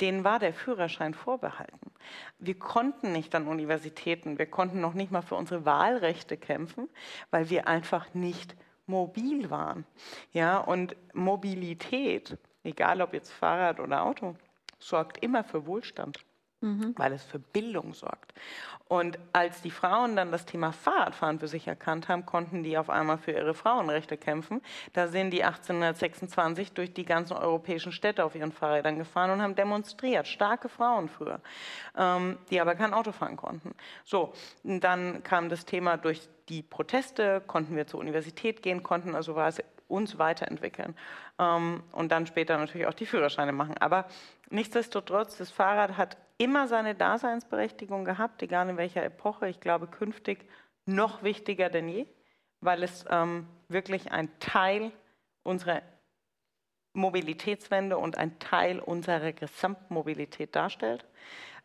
denen war der Führerschein vorbehalten. Wir konnten nicht an Universitäten, wir konnten noch nicht mal für unsere Wahlrechte kämpfen, weil wir einfach nicht mobil waren. Ja, und Mobilität, egal ob jetzt Fahrrad oder Auto, sorgt immer für Wohlstand mhm. weil es für Bildung sorgt. Und als die Frauen dann das Thema Fahrradfahren für sich erkannt haben, konnten die auf einmal für ihre Frauenrechte kämpfen. Da sind die 1826 durch die ganzen europäischen Städte auf ihren Fahrrädern gefahren und haben demonstriert. Starke Frauen früher, ähm, die aber kein Auto fahren konnten. So, dann kam das Thema durch die Proteste, konnten wir zur Universität gehen, konnten also was uns weiterentwickeln ähm, und dann später natürlich auch die Führerscheine machen. Aber nichtsdestotrotz, das Fahrrad hat immer seine Daseinsberechtigung gehabt, egal in welcher Epoche. Ich glaube, künftig noch wichtiger denn je, weil es ähm, wirklich ein Teil unserer Mobilitätswende und ein Teil unserer Gesamtmobilität darstellt.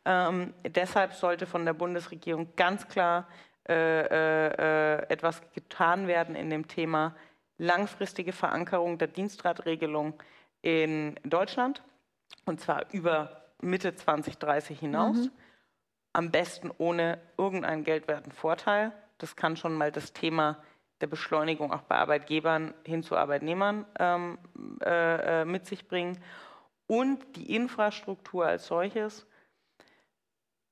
Ähm, deshalb sollte von der Bundesregierung ganz klar äh, äh, äh etwas getan werden in dem Thema langfristige Verankerung der Dienstradregelung in Deutschland, und zwar über Mitte 2030 hinaus. Mhm. Am besten ohne irgendeinen geldwerten Vorteil. Das kann schon mal das Thema der Beschleunigung auch bei Arbeitgebern hin zu Arbeitnehmern ähm, äh, äh, mit sich bringen. Und die Infrastruktur als solches,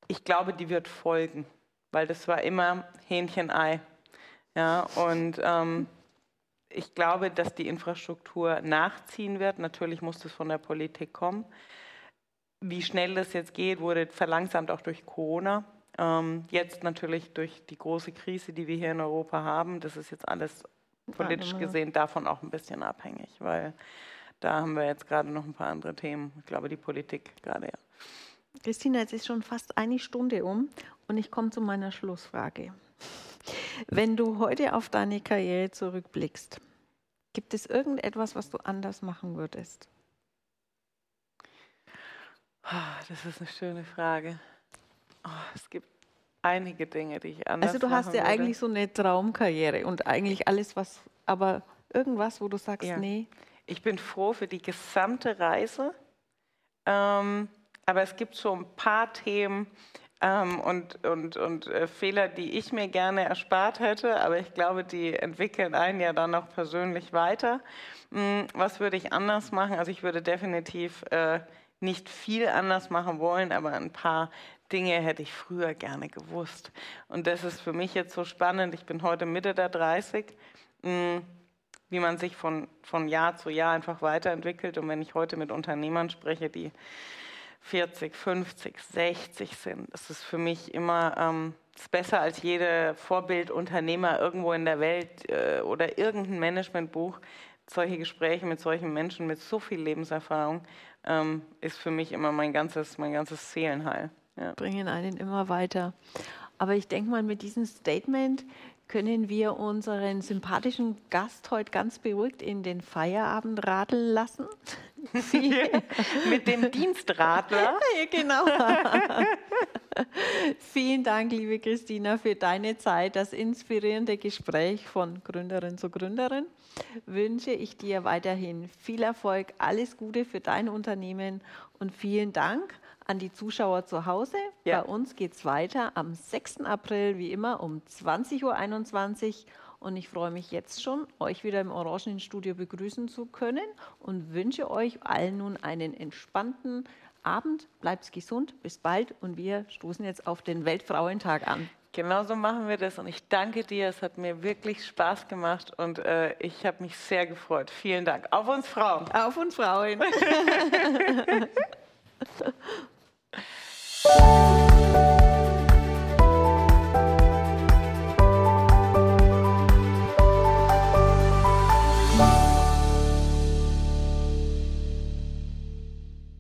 ich glaube, die wird folgen, weil das war immer Hähnchen-Ei. Ja, und ähm, ich glaube, dass die Infrastruktur nachziehen wird. Natürlich muss das von der Politik kommen. Wie schnell das jetzt geht, wurde verlangsamt auch durch Corona. Ähm, jetzt natürlich durch die große Krise, die wir hier in Europa haben. Das ist jetzt alles politisch gesehen davon auch ein bisschen abhängig, weil da haben wir jetzt gerade noch ein paar andere Themen. Ich glaube, die Politik gerade, ja. Christina, jetzt ist schon fast eine Stunde um und ich komme zu meiner Schlussfrage. Wenn du heute auf deine Karriere zurückblickst, Gibt es irgendetwas, was du anders machen würdest? Oh, das ist eine schöne Frage. Oh, es gibt einige Dinge, die ich anders Also du hast ja würde. eigentlich so eine Traumkarriere und eigentlich alles, was, aber irgendwas, wo du sagst, Ja. nee. Ich bin froh für die gesamte Reise. Ähm, aber es gibt so ein paar Themen ähm, und, und, und äh, Fehler, die ich mir gerne erspart hätte. Aber ich glaube, die entwickeln einen ja dann auch persönlich weiter. Hm, was würde ich anders machen? Also ich würde definitiv äh, nicht viel anders machen wollen, aber ein paar Dinge hätte ich früher gerne gewusst. Und das ist für mich jetzt so spannend. Ich bin heute Mitte der 30. Hm, wie man sich von, von Jahr zu Jahr einfach weiterentwickelt. Und wenn ich heute mit Unternehmern spreche, die 40, 50, 60 sind, ist es für mich immer ähm, ist besser als jeder Vorbildunternehmer irgendwo in der Welt äh, oder irgendein Managementbuch. Solche Gespräche mit solchen Menschen mit so viel Lebenserfahrung ähm, ist für mich immer mein ganzes, mein ganzes Seelenheil. Ja. bringen einen immer weiter. Aber ich denke mal, mit diesem Statement können wir unseren sympathischen Gast heute ganz beruhigt in den Feierabend radeln lassen. mit dem Dienstradler. Genau. Vielen Dank, liebe Christina, für deine Zeit, das inspirierende Gespräch von Gründerin zu Gründerin. Wünsche ich dir weiterhin viel Erfolg, alles Gute für dein Unternehmen und vielen Dank an die Zuschauer zu Hause. Ja. Bei uns geht es weiter am 6. April, wie immer, um 20.21 Uhr. Und ich freue mich jetzt schon, euch wieder im Orangenstudio begrüßen zu können und wünsche euch allen nun einen entspannten Abend. Bleibt gesund, bis bald und wir stoßen jetzt auf den Weltfrauentag an. Genauso machen wir das und ich danke dir. Es hat mir wirklich Spaß gemacht und äh, ich habe mich sehr gefreut. Vielen Dank. Auf uns Frauen. Auf uns Frauen.